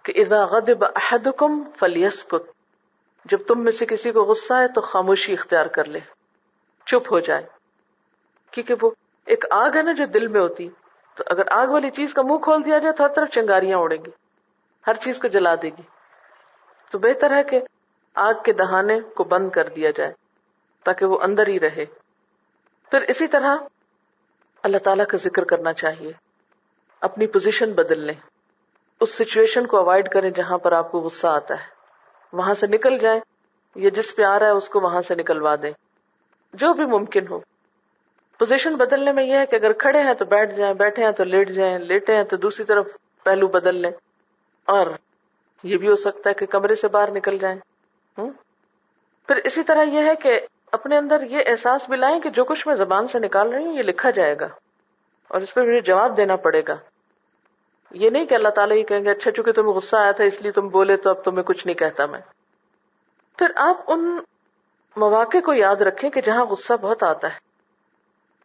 Speaker 2: کہ اذا غضب احدکم فلیسکت۔ جب تم میں سے کسی کو غصہ ہے تو خاموشی اختیار کر لے، چپ ہو جائے۔ کیونکہ وہ ایک آگ ہے نا جو دل میں ہوتی۔ تو اگر آگ والی چیز کا منہ کھول دیا جائے تو ہر طرف چنگاریاں اڑیں گی، ہر چیز کو جلا دے گی۔ تو بہتر ہے کہ آگ کے دہانے کو بند کر دیا جائے تاکہ وہ اندر ہی رہے۔ پھر اسی طرح اللہ تعالی کا ذکر کرنا چاہیے۔ اپنی پوزیشن بدل لیں۔ اس سچویشن کو اوائڈ کریں جہاں پر آپ کو غصہ آتا ہے۔ وہاں سے نکل جائیں یا جس پہ آ رہا ہے اس کو وہاں سے نکلوا دیں۔ جو بھی ممکن ہو۔ پوزیشن بدلنے میں یہ ہے کہ اگر کھڑے ہیں تو بیٹھ جائیں، بیٹھے ہیں تو لیٹ جائیں، لیٹے ہیں تو دوسری طرف پہلو بدل لیں۔ اور یہ بھی ہو سکتا ہے کہ کمرے سے باہر نکل جائیں۔ پھر اسی طرح یہ ہے کہ اپنے اندر یہ احساس بھی لائیں کہ جو کچھ میں زبان سے نکال رہی ہوں، یہ لکھا جائے گا۔ اور اس پہ مجھے جواب دینا پڑے گا۔ یہ نہیں کہ اللہ تعالیٰ یہ کہیں گے اچھا چونکہ تمہیں غصہ آیا تھا، اس لیے تم بولے تو اب تمہیں کچھ نہیں کہتا میں۔ پھر آپ ان مواقع کو یاد رکھیں کہ جہاں غصہ بہت آتا ہے۔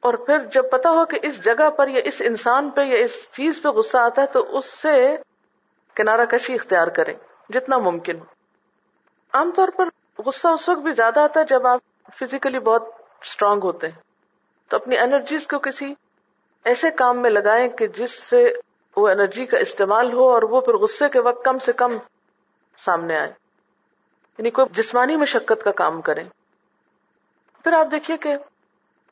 Speaker 2: اور پھر جب پتا ہو کہ اس جگہ پر یا اس انسان پہ یا اس چیز پہ غصہ آتا ہے تو اس سے کنارہ کشی اختیار کریں، جتنا ممکن ہو۔ عام طور پر غصہ اس وقت بھی زیادہ آتا ہے جب آپ فزیکلی بہت اسٹرانگ ہوتے ہیں۔ تو اپنی انرجیز کو کسی ایسے کام میں لگائیں کہ جس سے وہ انرجی کا استعمال ہو اور وہ پھر غصے کے وقت کم سے کم سامنے آئے۔ یعنی کوئی جسمانی مشقت کا کام کریں۔ پھر آپ دیکھیے کہ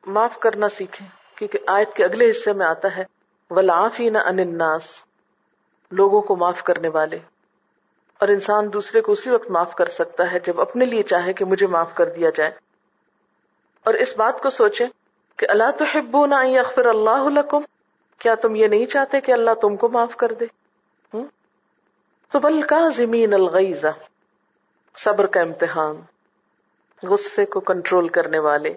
Speaker 2: معاف کرنا سیکھیں، کیونکہ آیت کے اگلے حصے میں آتا ہے ولافی نہ اناس لوگوں کو معاف کرنے والے۔ اور انسان دوسرے کو اسی وقت معاف کر سکتا ہے جب اپنے لیے چاہے کہ مجھے معاف کر دیا جائے۔ اور اس بات کو سوچیں کہ اللہ تو ہبو نہ اللہ لکم؟ کیا تم یہ نہیں چاہتے کہ اللہ تم کو معاف کر دے؟ تو بل کا زمین الغیزہ صبر کا امتحان، غصے کو کنٹرول کرنے والے۔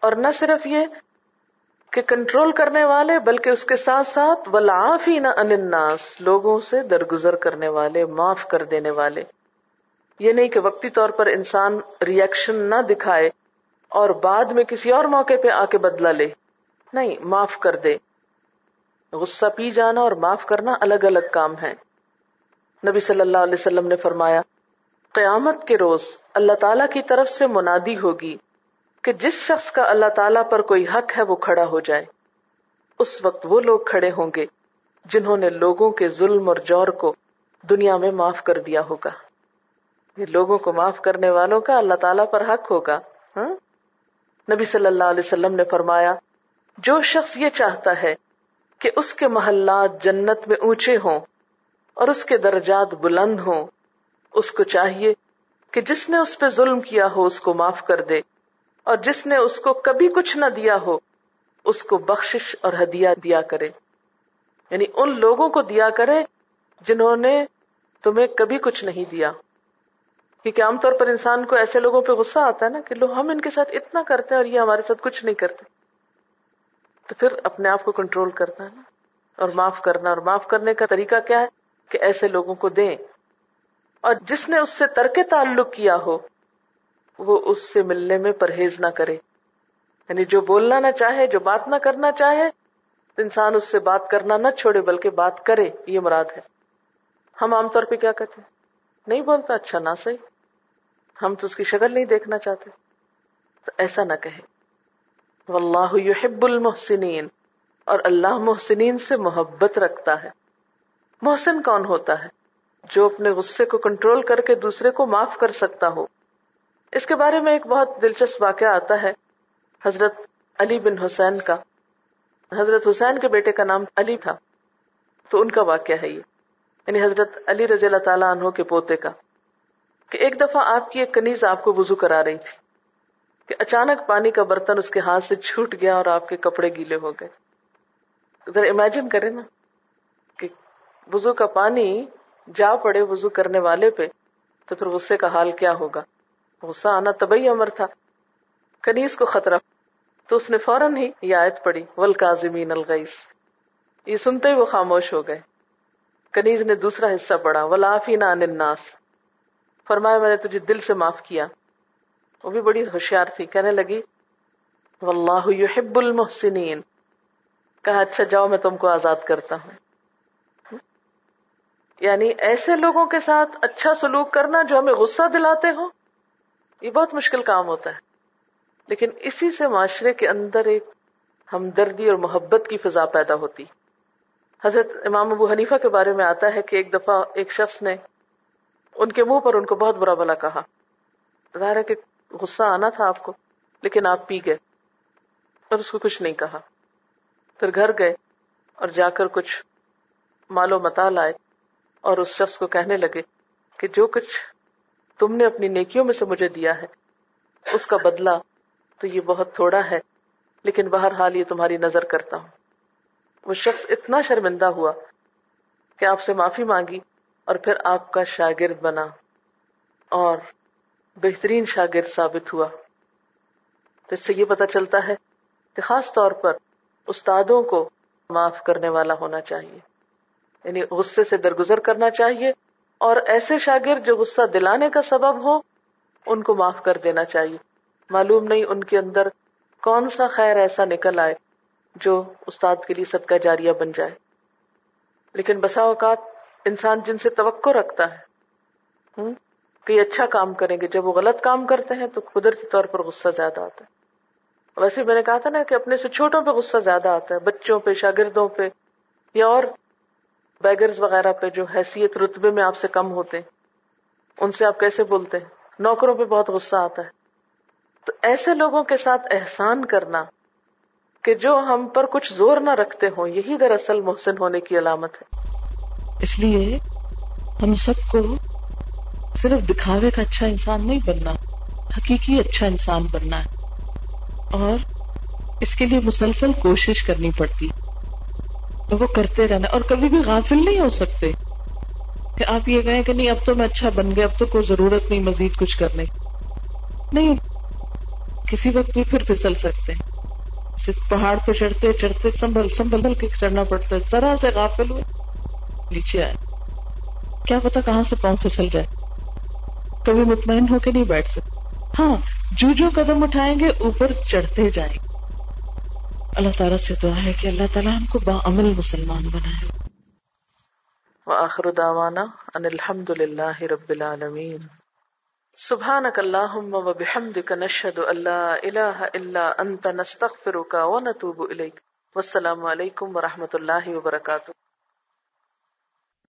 Speaker 2: اور نہ صرف یہ کہ کنٹرول کرنے والے، بلکہ اس کے ساتھ ساتھ ولافی نہ اناس لوگوں سے درگزر کرنے والے، معاف کر دینے والے۔ یہ نہیں کہ وقتی طور پر انسان ریئیکشن نہ دکھائے اور بعد میں کسی اور موقع پہ آ کے بدلا لے۔ نہیں، معاف کر دے۔ غصہ پی جانا اور معاف کرنا الگ الگ کام ہے نبی صلی اللہ علیہ وسلم نے فرمایا، قیامت کے روز اللہ تعالی کی طرف سے منادی ہوگی۔ کہ جس شخص کا اللہ تعالیٰ پر کوئی حق ہے وہ کھڑا ہو جائے۔ اس وقت وہ لوگ کھڑے ہوں گے جنہوں نے لوگوں کے ظلم اور جور کو دنیا میں معاف کر دیا ہوگا۔ یہ لوگوں کو معاف کرنے والوں کا اللہ تعالیٰ پر حق ہوگا۔ ہاں؟ نبی صلی اللہ علیہ وسلم نے فرمایا، جو شخص یہ چاہتا ہے کہ اس کے محلات جنت میں اونچے ہوں اور اس کے درجات بلند ہوں، اس کو چاہیے کہ جس نے اس پہ ظلم کیا ہو اس کو معاف کر دے۔ اور جس نے اس کو کبھی کچھ نہ دیا ہو، اس کو بخشش اور ہدیہ دیا کرے۔ یعنی ان لوگوں کو دیا کرے جنہوں نے تمہیں کبھی کچھ نہیں دیا۔ کیونکہ عام طور پر انسان کو ایسے لوگوں پہ غصہ آتا ہے نا کہ لوگ ہم ان کے ساتھ اتنا کرتے ہیں اور یہ ہمارے ساتھ کچھ نہیں کرتے۔ تو پھر اپنے آپ کو کنٹرول کرنا ہے نا۔ اور معاف کرنا، اور معاف کرنے کا طریقہ کیا ہے؟ کہ ایسے لوگوں کو دیں۔ اور جس نے اس سے ترک تعلق کیا ہو وہ اس سے ملنے میں پرہیز نہ کرے۔ یعنی جو بولنا نہ چاہے، جو بات نہ کرنا چاہے، انسان اس سے بات کرنا نہ چھوڑے، بلکہ بات کرے، یہ مراد ہے۔ ہم عام طور پہ کیا کہتے ہیں؟ نہیں بولتا اچھا نہ صحیح۔ ہم تو اس کی شکل نہیں دیکھنا چاہتے۔ تو ایسا نہ کہے۔ واللہ یحب المحسنین۔ اور اللہ محسنین سے محبت رکھتا ہے۔ محسن کون ہوتا ہے؟ جو اپنے غصے کو کنٹرول کر کے دوسرے کو معاف کر سکتا ہو۔ اس کے بارے میں ایک بہت دلچسپ واقعہ آتا ہے حضرت علی بن حسین کا۔ حضرت حسین کے بیٹے کا نام علی تھا۔ تو ان کا واقعہ ہے یہ۔ یعنی حضرت علی رضی اللہ تعالیٰ عنہ کے پوتے کا۔ کہ ایک دفعہ آپ کی ایک کنیز آپ کو وضو کرا رہی تھی۔ کہ اچانک پانی کا برتن اس کے ہاتھ سے چھوٹ گیا اور آپ کے کپڑے گیلے ہو گئے۔ ذرا امیجن کریں نا کہ وضو کا پانی جا پڑے وضو کرنے والے پہ، تو پھر غصے کا حال کیا ہوگا؟ غصہ آنا طبی امر تھا۔ کنیز کو خطرہ۔ تو اس نے فوراً ہی یہ آیت پڑی ول کازمین الغیس یہ سنتے ہی وہ خاموش ہو گئے۔ کنیز نے دوسرا حصہ پڑھا ولافی نان الناس۔ فرمایا، میں نے تجھے دل سے معاف کیا۔ وہ بھی بڑی ہوشیار تھی، کہنے لگی واللہ یحب المحسنین کہا اچھا جاؤ، میں تم کو آزاد کرتا ہوں۔ یعنی ایسے لوگوں کے ساتھ اچھا سلوک کرنا جو ہمیں غصہ دلاتے ہوں یہ بہت مشکل کام ہوتا ہے۔ لیکن اسی سے معاشرے کے اندر ایک ہمدردی اور محبت کی فضا پیدا ہوتی۔ حضرت امام ابو حنیفہ کے بارے میں آتا ہے کہ ایک دفعہ ایک شخص نے ان کے منہ پر ان کو بہت برا بلا کہا۔ ظاہر ہے کہ غصہ آنا تھا آپ کو، لیکن آپ پی گئے اور اس کو کچھ نہیں کہا۔ پھر گھر گئے اور جا کر کچھ مال و متا لائے اور اس شخص کو کہنے لگے کہ جو کچھ تم نے اپنی نیکیوں میں سے مجھے دیا ہے۔ اس کا بدلہ تو یہ بہت تھوڑا ہے، لیکن بہرحال یہ تمہاری نظر کرتا ہوں۔ وہ شخص اتنا شرمندہ ہوا کہ آپ سے معافی مانگی اور پھر آپ کا شاگرد بنا اور بہترین شاگرد ثابت ہوا۔ تو اس سے یہ پتا چلتا ہے کہ خاص طور پر استادوں کو معاف کرنے والا ہونا چاہیے یعنی غصے سے درگزر کرنا چاہیے اور ایسے شاگرد جو غصہ دلانے کا سبب ہو، ان کو معاف کر دینا چاہیے۔ معلوم نہیں ان کے اندر کون سا خیر ایسا نکل آئے جو استاد کے لیے صدقہ جاریہ بن جائے۔ لیکن بسا اوقات انسان جن سے توقع رکھتا ہے کہ اچھا کام کریں گے، جب وہ غلط کام کرتے ہیں تو قدرتی طور پر غصہ زیادہ آتا ہے۔ ویسے میں نے کہا تھا نا کہ اپنے سے چھوٹوں پہ غصہ زیادہ آتا ہے، بچوں پہ، شاگردوں پہ یا اور بیگرز وغیرہ پہ جو حیثیت رتبے میں آپ سے کم ہوتے ہیں، ان سے آپ کیسے بولتے ہیں؟ نوکروں پہ بہت غصہ آتا ہے۔ تو ایسے لوگوں کے ساتھ احسان کرنا کہ جو ہم پر کچھ زور نہ رکھتے ہوں، یہی دراصل محسن ہونے کی علامت ہے۔
Speaker 1: اس لیے ہم سب کو صرف دکھاوے کا اچھا انسان نہیں بننا، حقیقی اچھا انسان بننا ہے۔ اور اس کے لیے مسلسل کوشش کرنی پڑتی۔ وہ کرتے رہنا اور کبھی بھی غافل نہیں ہو سکتے۔ کہ آپ یہ کہیں کہ نہیں، اب تو میں اچھا بن گیا، اب تو کوئی ضرورت نہیں مزید کچھ کرنے نہیں، کسی وقت بھی پھر پھسل سکتے۔ ہیں پہاڑ پہ چڑھتے چڑھتے سنبھل سنبھل کے چڑھنا پڑتا ہے۔ ذرا سے غافل ہوئے، نیچے آئے۔ کیا پتا کہاں سے پاؤں پھسل جائے۔ کبھی مطمئن ہو کے نہیں بیٹھ سکتے۔ ہاں جو جو قدم اٹھائیں گے، اوپر چڑھتے جائیں گے۔ اللہ تعالیٰ سے دعا ہے کہ اللہ تعالیٰ ہم کو با عمل مسلمان بنائے۔
Speaker 2: وآخر دعوانا ان الحمد للہ رب العالمین۔ سبحانك اللهم وبحمدك نشهد ان لا اله الا انت نستغفرك ونتوب اليك والسلام علیکم ورحمۃ اللہ وبرکاتہ۔